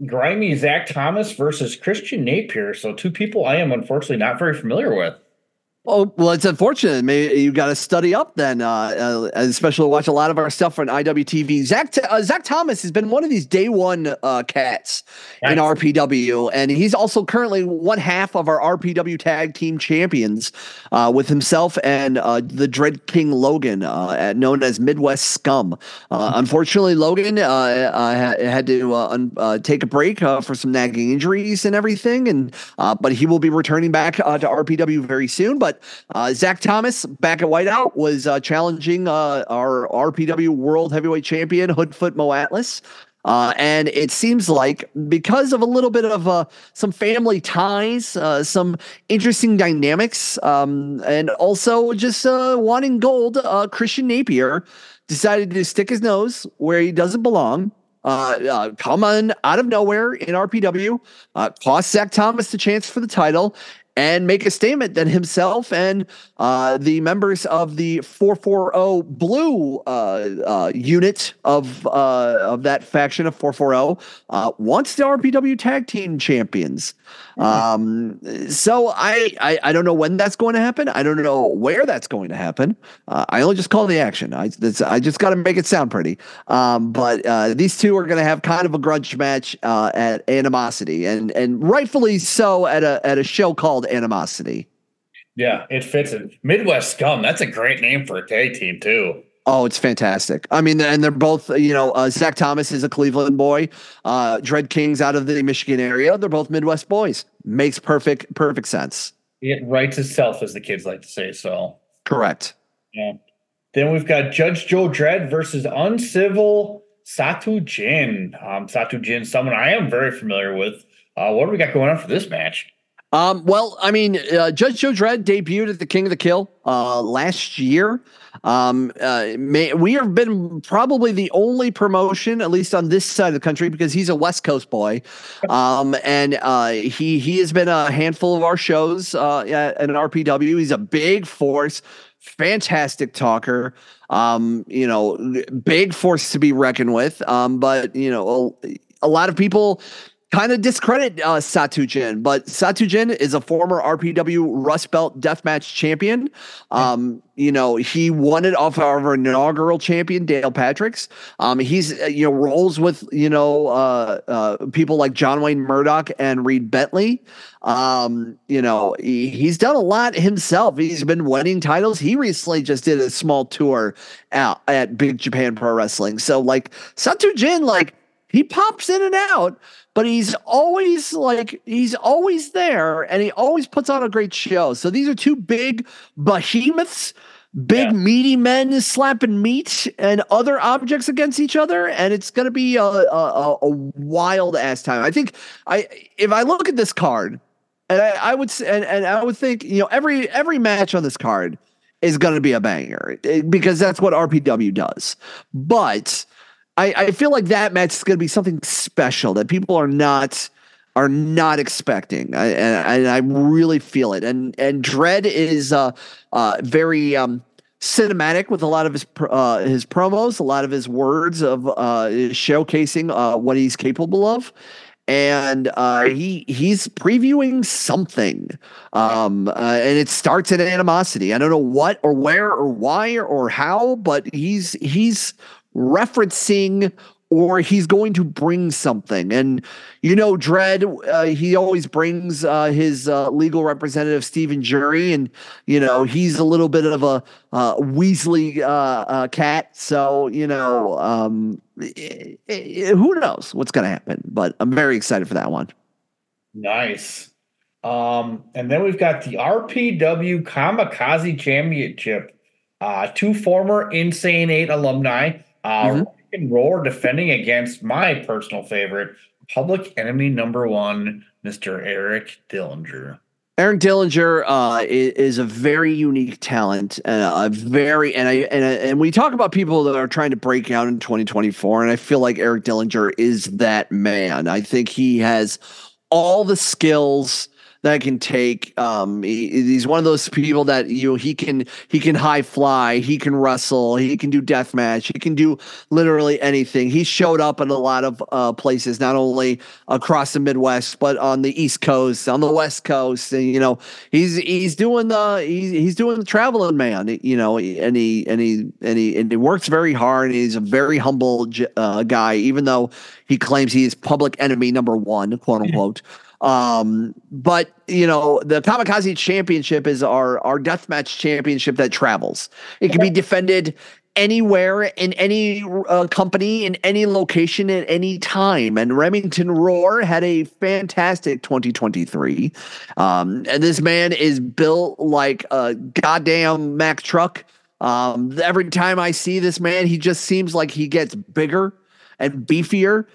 grimy Zach Thomas versus Christian Napier. So two people I am unfortunately not very familiar with. Oh well, it's unfortunate. Maybe you got to study up then, uh, uh, especially watch a lot of our stuff on IWTV. Zach uh, Zach Thomas has been one of these day one uh, cats nice. in RPW, and he's also currently one half of our RPW tag team champions uh, with himself and uh, the Dread King Logan, known as Midwest Scum. unfortunately, Logan had to un- take a break for some nagging injuries and everything, and but he will be returning back to RPW very soon. But but uh, Zach Thomas back at Whiteout was uh, challenging uh, our RPW World Heavyweight Champion Hoodfoot Mo Atlas. Uh, and it seems like because of a little bit of uh, some family ties, uh, some interesting dynamics, um, and also just uh, wanting gold, uh, Christian Napier decided to stick his nose where he doesn't belong. Uh, come on out of nowhere in RPW, cost Zach Thomas the chance for the title, and make a statement that himself and uh, the members of the 440 Blue uh, uh, unit of uh, of that faction of 440 uh, wants the RPW Tag Team Champions. Um, so I, I, I don't know when that's going to happen. I don't know where that's going to happen. Uh, I only just call the action. I I just got to make it sound pretty. Um, but uh, these two are going to have kind of a grudge match uh, at Animosity, and and rightfully so at a at a show called Animosity. Yeah, it fits it. Midwest Scum. That's a great name for a tag team too. Oh, it's fantastic. I mean, and they're both, you know, uh, Zach Thomas is a Cleveland boy. Uh, Dread King's out of the Michigan area. They're both Midwest boys. Makes perfect, perfect sense. It writes itself, as the kids like to say. So correct. Yeah. Then we've got Judge Joe Dread versus Uncivil Satu Jin. Um, Satu Jin, someone I am very familiar with. Uh, what do we got going on for this match? Um, well, I mean, uh, Judge Joe Dread debuted at the King of the Kill uh, last year. Um, uh, may, we have been probably the only promotion, at least on this side of the country, because he's a West Coast boy, um, and uh, he he has been a handful of our shows uh, at, at an RPW. He's a big force, fantastic talker. Um, you know, big force to be reckoned with. Um, but you know, a, a lot of people kind of discredit uh, Satu Jin, but Satu Jin is a former RPW Rust Belt Deathmatch champion. Um, you know, he won it off our inaugural champion, Dale Patricks. Um, he's, uh, you know, rolls with, you know, uh, uh, people like John Wayne Murdoch and Reed Bentley. Um, you know, he, he's done a lot himself. He's been winning titles. He recently just did a small tour out at Big Japan Pro Wrestling. So, like, Satu Jin, like, he pops in and out, but he's always like he's always there and he always puts on a great show. So these are two big behemoths, big Yeah. meaty men slapping meat and other objects against each other, and it's going to be a, a, a- wild ass time. I think I if I look at this card, and I, I would and, and I would think you know every every match on this card is going to be a banger because that's what RPW does, but. I, I feel like that match is going to be something special that people are not are not expecting, I, and, I really feel it. And and Dread is uh, uh, very um, cinematic with a lot of his uh, his promos, a lot of his words of uh, showcasing uh, what he's capable of. And uh, he he's previewing something, um, and it starts at animosity. I don't know what or where or why or, or how, but he's he's referencing or he's going to bring something. And you know, Dread, uh, he always brings uh, his uh, legal representative Stephen Jury, and you know he's a little bit of a uh, Weasley uh, uh, cat. So you know, um, eh, eh, who knows what's going to happen? But I'm very excited for that one. Nice. Um, and then we've got the RPW Kamikaze Championship. Two former Insane Eight alumni, uh, Mhm. And Roar defending against my personal favorite, Public Enemy Number One, Mister Eric Dillinger. Eric Dillinger uh, is a very unique talent, and a very and I and I- and we talk about people that are trying to break out in 2024, and I feel like Eric Dillinger is that man. I think he has all the skills that can take. Um, he- he's one of those people that you know he can he can high fly, he can wrestle, he can do death match, he can do literally anything. He showed up in a lot of uh, places, not only across the Midwest, but on the East Coast, on the West Coast, and you know he's he's doing the he's he's doing the traveling man, you know, and he and he and he and he works very hard. And he's a very humble uh, guy, even though he claims he is public enemy number one, quote unquote. Um, but you know, the Kamikaze Championship is our our deathmatch championship that travels. It can be defended anywhere in any uh, company in any location at any time. And Remington Roar had a fantastic 2023. Um, and this man is built like a goddamn Mack truck. Um, every time I see this man, he just seems like he gets bigger and beefier.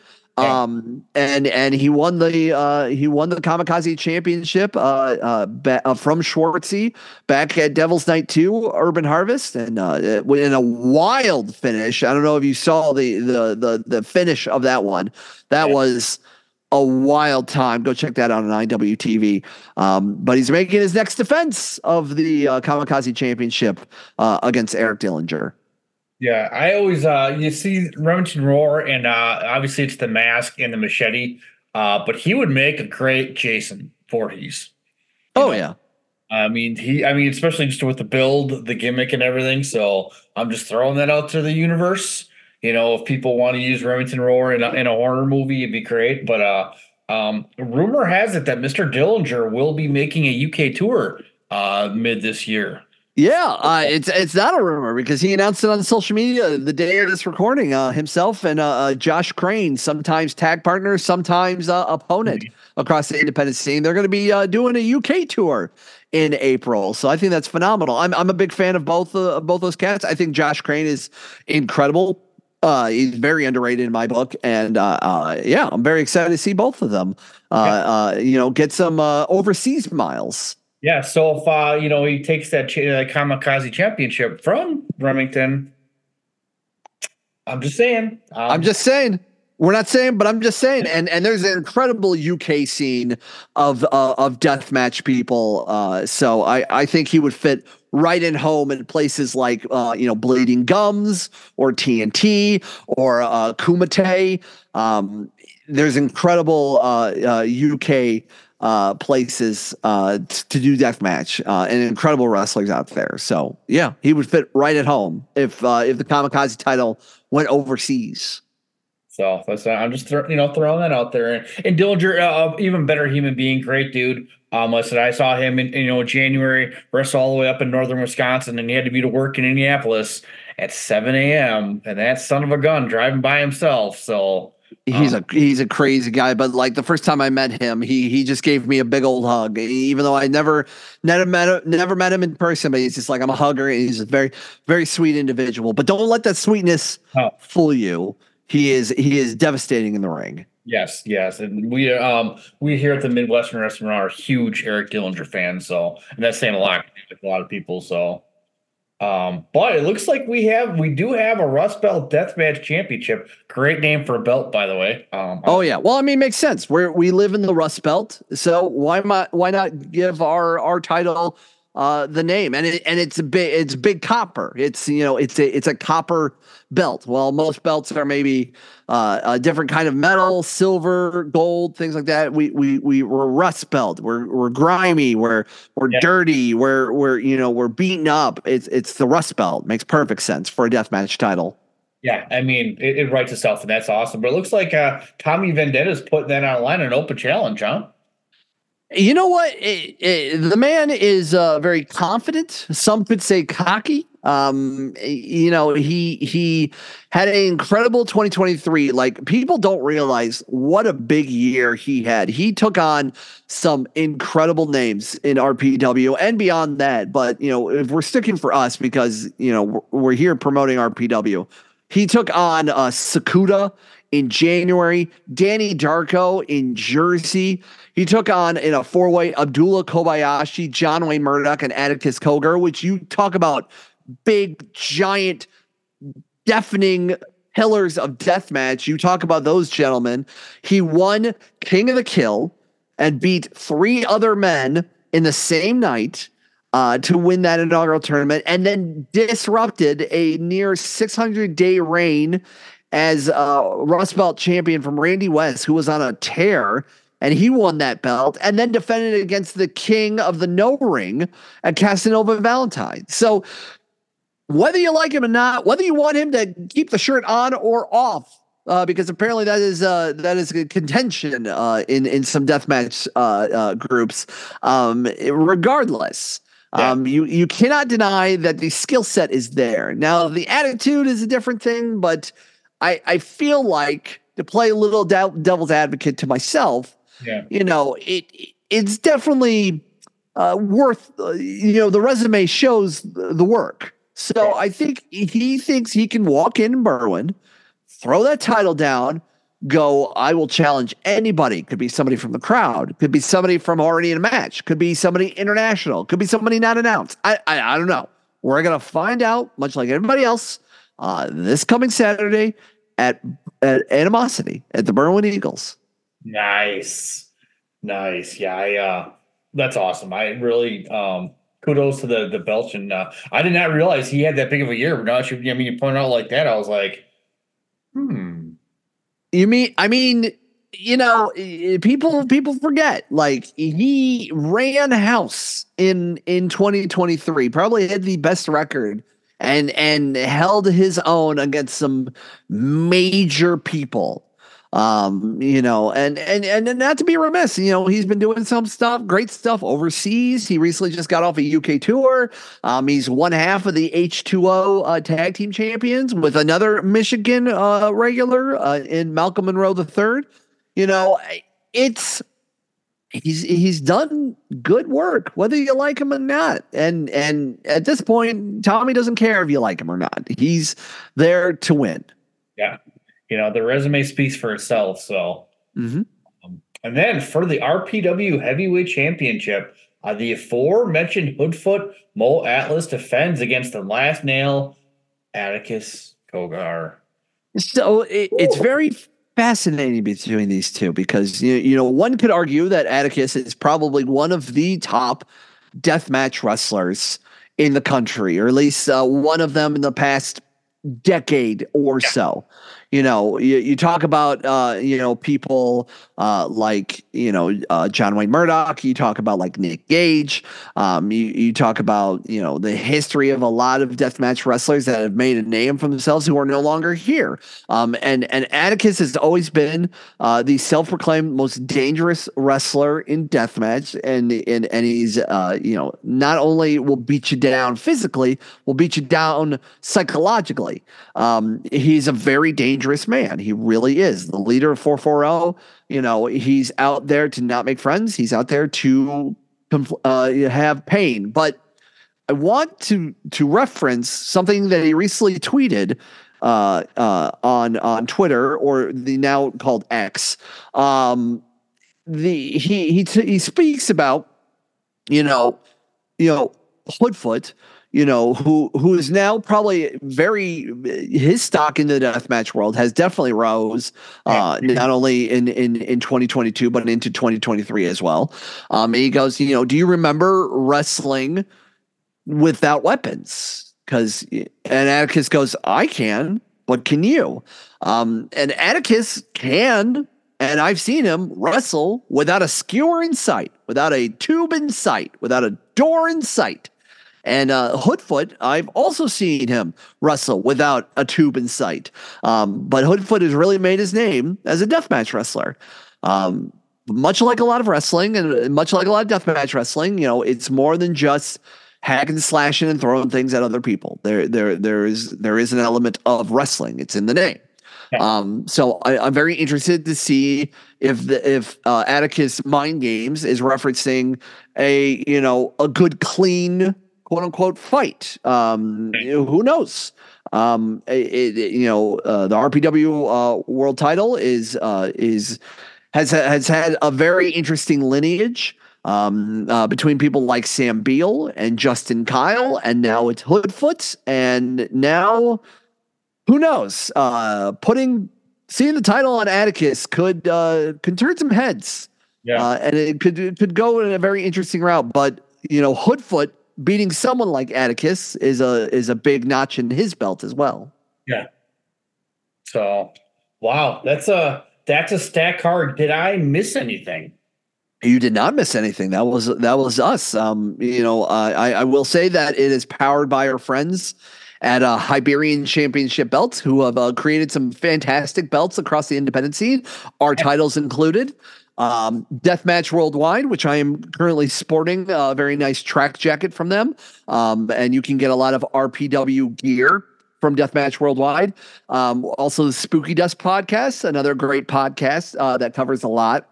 Yeah. Um, and and he won the uh, he won the Kamikaze Championship uh, uh, ba- uh, from Schwartzy back at Devil's Night Two Urban Harvest, and uh, in a wild finish. I don't know if you saw the the the the finish of that one. That Yeah. was a wild time. Go check that out on IWTV. Um, but he's making his next defense of the uh, Kamikaze Championship uh, against Eric Dillinger. Yeah, I always uh you see Remington Roar and uh obviously it's the mask and the machete. Uh but he would make a great Jason Voorhees. Oh know, yeah. I mean he I mean especially just with the build, the gimmick and everything. So I'm just throwing that out to the universe. You know, if people want to use Remington Roar in a, in a horror movie, it'd be great. But uh um rumor has it that Mr. Dillinger will be making a UK tour uh mid this year. Yeah, uh, it's it's not a rumor because he announced it on social media the day of this recording. Uh, himself and uh, uh, Josh Crane, sometimes tag partner, sometimes uh, opponent across the independent scene. They're going to be uh, doing a UK tour in April, so I think that's phenomenal. I'm I'm a big fan of both uh, both those cats. I think Josh Crane is incredible. Uh, he's very underrated in my book, and uh, uh, yeah, I'm very excited to see both of them. Uh, uh, you know, get some uh, overseas miles. Yeah, so if uh, you know he takes that cha- uh, Kamikaze Championship from Remington, I'm just saying. Um, I'm just saying. We're not saying, but I'm just saying. And and there's an incredible UK scene of uh, of deathmatch people. Uh, so I I think he would fit right in home in places like uh, you know Bleeding Gums or TNT or uh, Kumite. Um, there's incredible uh, uh, UK uh, places uh, t- to do deathmatch uh, and incredible wrestlers out there. So yeah, he would fit right at home if uh, if the Kamikaze title went overseas. So that's I'm just throw, you know throwing that out there. And, and Dillinger, uh, even better human being, great dude. Um, listen, I saw him in you know January, wrestle all the way up in northern Wisconsin, and he had to be to work in Indianapolis at 7 a.m. And that son of a gun driving by himself. So He's a he's a crazy guy, but like the first time I met him, he he just gave me a big old hug. Even though I never never met never met him in person, but he's just like I'm a hugger. And he's a very very sweet individual. But don't let that sweetness Oh. fool you. He is he is devastating in the ring. Yes, yes, and we um we here at the Midwestern Restaurant are huge Eric Dillinger fans, so and that's saying a lot with a lot of people. So, um, but it looks like we have we do have a Rust Belt Deathmatch Championship. Great name for a belt, by the way. Um, Oh yeah, well I mean, it makes sense. We we live in the Rust Belt, so why not why not give our our title uh, the name? And it, and it's a big it's big copper. It's you know it's a it's a copper belt. Well, most belts are maybe uh, a different kind of metal, silver, gold, things like that. We we we we're Rust Belt. We're we're grimy. We're we're Yeah. dirty. We're we're you know we're beaten up. It's it's the Rust Belt. Makes perfect sense for a deathmatch title. yeah, I mean it, it writes itself, and that's awesome. But it looks like uh, Tommy Vendetta's putting that online in an open challenge, huh? You know what? It- it- the man is uh, very confident. Some could say cocky. Um, you know, he he had an incredible 2023. Like people don't realize what a big year he had. He took on some incredible names in RPW and beyond that. But you know, if we're sticking for us because you know we're, we're here promoting RPW, he took on uh, Sakuda in January, Danny Darko in Jersey. He took on in a four way Abdullah Kobayashi, John Wayne Murdoch, and Atticus Cogar, which you talk about big, giant, deafening pillars of deathmatch. You talk about those gentlemen. He won King of the Kill and beat three other men in the same night uh, to win that inaugural tournament, and then disrupted a near 600 day reign as a Rust Belt champion from Randi West, who was on a tear. And he won that belt and then defended against the king of the no ring at Casanova Valentine. So, whether you like him or not, whether you want him to keep the shirt on or off, uh, because apparently that is uh, that is a contention uh, in in some deathmatch uh, uh, groups. Um, regardless, Yeah. um, you you cannot deny that the skill set is there. Now the attitude is a different thing, but I I feel like to play a little de- devil's advocate to myself Yeah. you know, it it's definitely uh, worth. Uh, you know, the resume shows the work. So Yeah. I think he thinks he can walk in Berwyn, throw that title down, go. I will challenge anybody. Could be somebody from the crowd. Could be somebody from already in a match. Could be somebody international. Could be somebody not announced. I I, I don't know. We're gonna find out, much like everybody else, uh, this coming Saturday at at Animosity at the Berwyn Eagles. Nice. Nice. Yeah, I uh that's awesome. I really um kudos to the the Belch and uh I did not realize he had that big of a year, but now I mean you point out like that, I was like, hmm. You mean I mean, you know, people people forget like he ran house in in 2023. Probably had the best record and and held his own against some major people. Um, you know, and and and not to be remiss, you know, he's been doing some stuff, great stuff overseas. He recently just got off a UK tour. Um, he's one half of the H2O uh, tag team champions with another Michigan uh, regular uh, in Malcolm Monroe the third. You know, it's he's he's done good work, whether you like him or not. And and at this point, Tommy doesn't care if you like him or not. He's there to win. Yeah. You know, the resume speaks for itself. So Mhm. and then for the RPW heavyweight championship, Uh, the aforementioned Hoodfoot Mo Atlas defends against the last nail, Atticus Cogar. So it, it's very fascinating between these two because you, you know one could argue that Atticus is probably one of the top deathmatch wrestlers in the country, or at least uh, one of them in the past decade or so. You know, you, you talk about uh, you know people uh, like you know uh, John Wayne Murdoch. You talk about like Nick Gage. Um, you you talk about you know the history of a lot of deathmatch wrestlers that have made a name for themselves who are no longer here. Um, and and Atticus has always been uh, the self-proclaimed most dangerous wrestler in deathmatch, and and and he's uh, you know not only will beat you down physically, will beat you down psychologically. Um, he's a very dangerous man. He really is the leader of 440. You know, he's out there to not make friends. He's out there to uh, have pain. But I want to to reference something that he recently tweeted uh, uh, on on Twitter or the now called X. Um, the he he t- he speaks about you know you know Hoodfoot you know, who who is now probably very his stock in the deathmatch world has definitely rose, uh, not only in in in 2022 but into 2023 as well. Um, he goes, you know, do you remember wrestling without weapons? Because and Atticus goes, I can, but can you? Um, and Atticus can and I've seen him wrestle without a skewer in sight, without a tube in sight, without a door in sight. And uh, Hoodfoot, I've also seen him wrestle without a tube in sight. Um, but Hoodfoot has really made his name as a deathmatch wrestler. Um, much like a lot of wrestling and much like a lot of deathmatch wrestling, you know, it's more than just hacking, slashing, and throwing things at other people. There, there, there is there is an element of wrestling. It's in the name. Yeah. Um, so I, am very interested to see if the, if uh, Atticus Mind Games is referencing a you know a good clean quote unquote fight. Um, who knows? Um, it, it, you know, uh, the RPW uh, world title is uh, is has has had a very interesting lineage um, uh, between people like Sam Beale and Justin Kyle, and now it's Hoodfoot, and now who knows? Uh, putting seeing the title on Atticus could uh, could turn some heads. Yeah, uh, and it could it could go in a very interesting route. But you know, Hoodfoot beating someone like Atticus is a is a big notch in his belt as well. Yeah. So, wow, that's a that's a stack card. Did I miss anything? You did not miss anything. That was that was us. Um, you know, uh, I I will say that it is powered by our friends at uh, Highberian Championship Belts, who have uh, created some fantastic belts across the independent scene. Our titles included um, Deathmatch Worldwide, which I am currently sporting a very nice track jacket from them. Um, and you can get a lot of RPW gear from Deathmatch Worldwide. Um, also, the Spooky Dust podcast, another great podcast uh, that covers a lot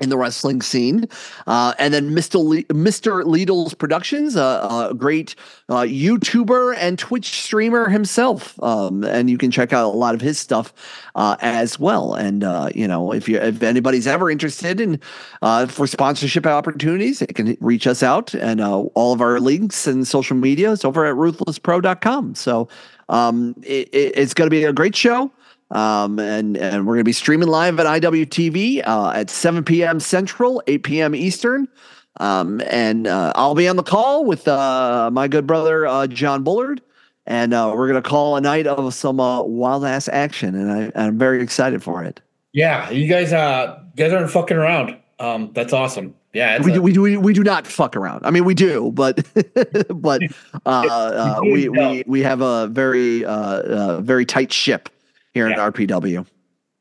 in the wrestling scene. Uh, and then Mr. Le- Mr. Lidl's Productions, uh, a great uh, YouTuber and Twitch streamer himself. Um, and you can check out a lot of his stuff uh, as well. And, uh, you know, if you if anybody's ever interested in uh, for sponsorship opportunities, they can reach us out and all of our links and social media is over at ruthlesspro.com. So um, it, it, it's going to be a great show. Um, and, and we're going to be streaming live at IWTV uh, at 7 p.m. Central, 8 p.m. Eastern. Um, and uh, I'll be on the call with uh, my good brother, uh, John Bullard. And uh, we're going to call a night of some uh, wild ass action. And I, I'm very excited for it. Yeah, you guys, uh, you guys aren't fucking around. Um, that's awesome. Yeah, we, a- do, we do we, we do not fuck around. I mean, we do, but (laughs) but (laughs) uh, uh, we, we we have a very uh, uh, very tight ship here yeah. at RPW.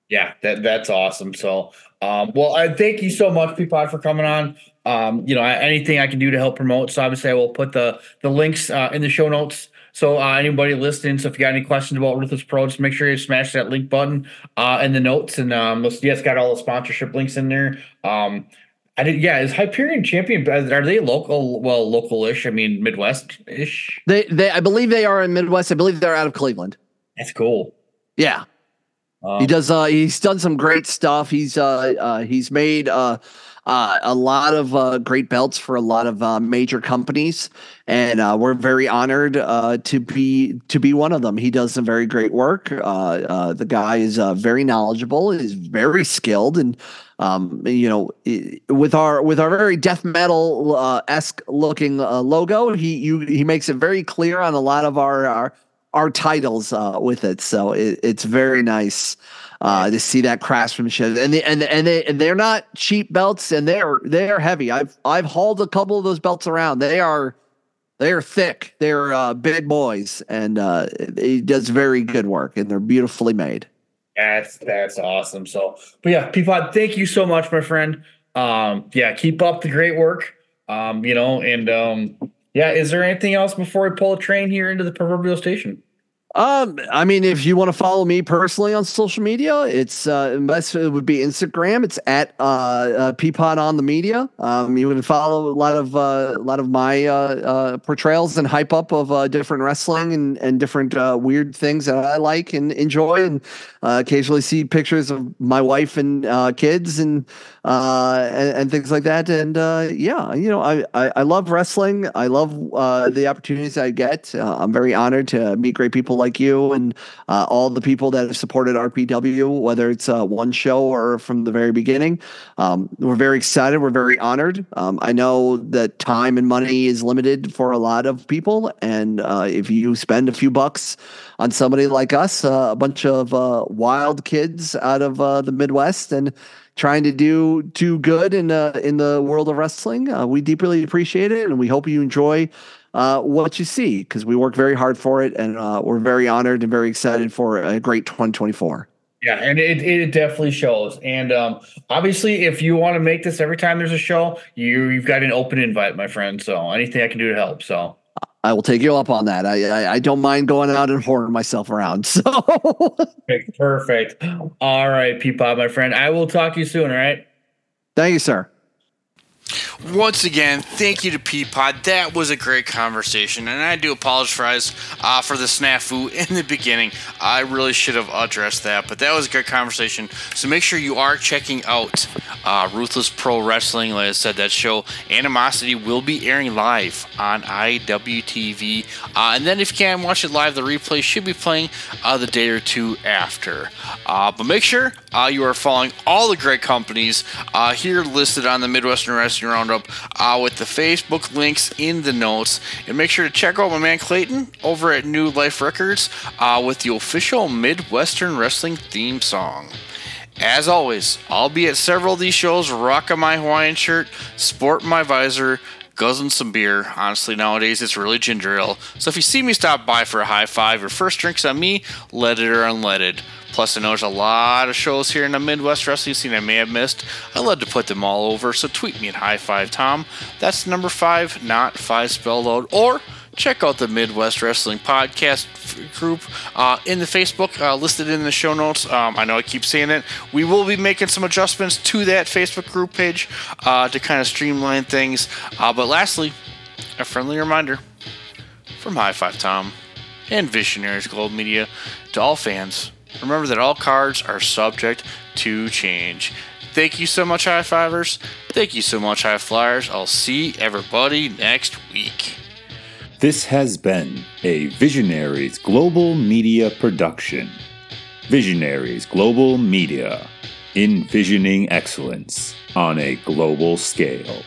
Yeah, that that's awesome. So, um, well, I thank you so much, Peapod, for coming on. Um, you know, anything I can do to help promote. So obviously, I will put the the links uh, in the show notes. So uh, anybody listening, so if you got any questions about Ruthless Pro, just make sure you smash that link button uh, in the notes. And um, yeah, it's got all the sponsorship links in there. Um, I did. Yeah, is Hyperion Champion? Are they local? Well, local-ish. I mean, Midwest-ish. They, they. I believe they are in Midwest. I believe they're out of Cleveland. That's cool. Yeah. Um, he does. Uh, he's done some great stuff. He's uh, uh, he's made uh, uh, a lot of uh, great belts for a lot of uh, major companies, and uh, we're very honored uh, to be to be one of them. He does some very great work. Uh, the guy is very knowledgeable, is very skilled, and um, you know, with our with our very death metal esque looking logo, he you he makes it very clear on a lot of our our, our titles with it. So it, it's very nice uh, to see that craftsmanship. And they, and and they and they're not cheap belts, and they're they're heavy. I've I've hauled a couple of those belts around. They are they are thick. They're uh, big boys, and uh, he does very good work, and they're beautifully made. That's that's awesome. So, but yeah, Peapod, thank you so much, my friend. Um, yeah, keep up the great work. Um, you know, and um, yeah, is there anything else before we pull a train here into the proverbial station? Um, I mean, if you want to follow me personally on social media, it's uh, best it would be Instagram. It's at uh, uh Peapod on the media. Um, you can follow a lot of uh, a lot of my uh, uh, portrayals and hype up of uh, different wrestling and and different uh, weird things that I like and enjoy, and uh, occasionally see pictures of my wife and uh, kids and uh, and, and, things like that. And uh, yeah, you know, I, I, I love wrestling. I love uh, the opportunities I get. Uh, I'm very honored to meet great people like you and uh, all the people that have supported RPW, whether it's uh, one show or from the very beginning. Um, we're very excited. We're very honored. Um, I know that time and money is limited for a lot of people, and if you spend a few bucks on somebody like us, a bunch of wild kids out of the Midwest, and trying to do do good in uh, in the world of wrestling. Uh, we deeply appreciate it, and we hope you enjoy uh, what you see because we work very hard for it, and uh, we're very honored and very excited for a great 2024. Yeah, and it, it definitely shows. And um, obviously, if you want to make this every time there's a show, you you've got an open invite, my friend. So anything I can do to help. So I will take you up on that. I, I, I don't mind going out and whoring myself around. (laughs) So perfect, perfect. All right, Peapod, my friend. I will talk to you soon. All right. Thank you, sir. Once again, thank you to Peapod. That was a great conversation, and I do apologize uh, for the snafu (laughs) in the beginning. I really should have addressed that, but that was a great conversation. So make sure you are checking out uh, Ruthless Pro Wrestling. Like I said, that show Animosity will be airing live on IWTV, uh, and then if you can't watch it live, the replay should be playing uh, the day or two after. Uh, but make sure uh, you are following all the great companies here listed on the Midwestern Wrestling Roundup Roundup uh, with the Facebook links in the notes. And make sure to check out my man Clayton over at New Life Records uh, with the official Midwestern Wrestling theme song. As always, I'll be at several of these shows rocking my Hawaiian shirt, sporting my visor, guzzling some beer. Honestly, nowadays it's really ginger ale. So if you see me stop by for a high five, your first drink's on me, leaded or unleaded. Plus, I know there's a lot of shows here in the Midwest wrestling scene I may have missed. I love to put them all over, so tweet me at High Five Tom. That's number five, not five spelled out. Or check out the Midwest Wrestling Podcast group uh, in the Facebook, uh, listed in the show notes. Um, I know I keep saying it. We will be making some adjustments to that Facebook group page uh, to kind of streamline things. Uh, but lastly, a friendly reminder from High Five Tom and Visionaries Global Media to all fans Remember that all cards are subject to change. Thank you so much, High Fivers. Thank you so much, High Flyers. I'll see everybody next week. This has been a Visionaries Global Media production. Visionaries Global Media, envisioning excellence on a global scale.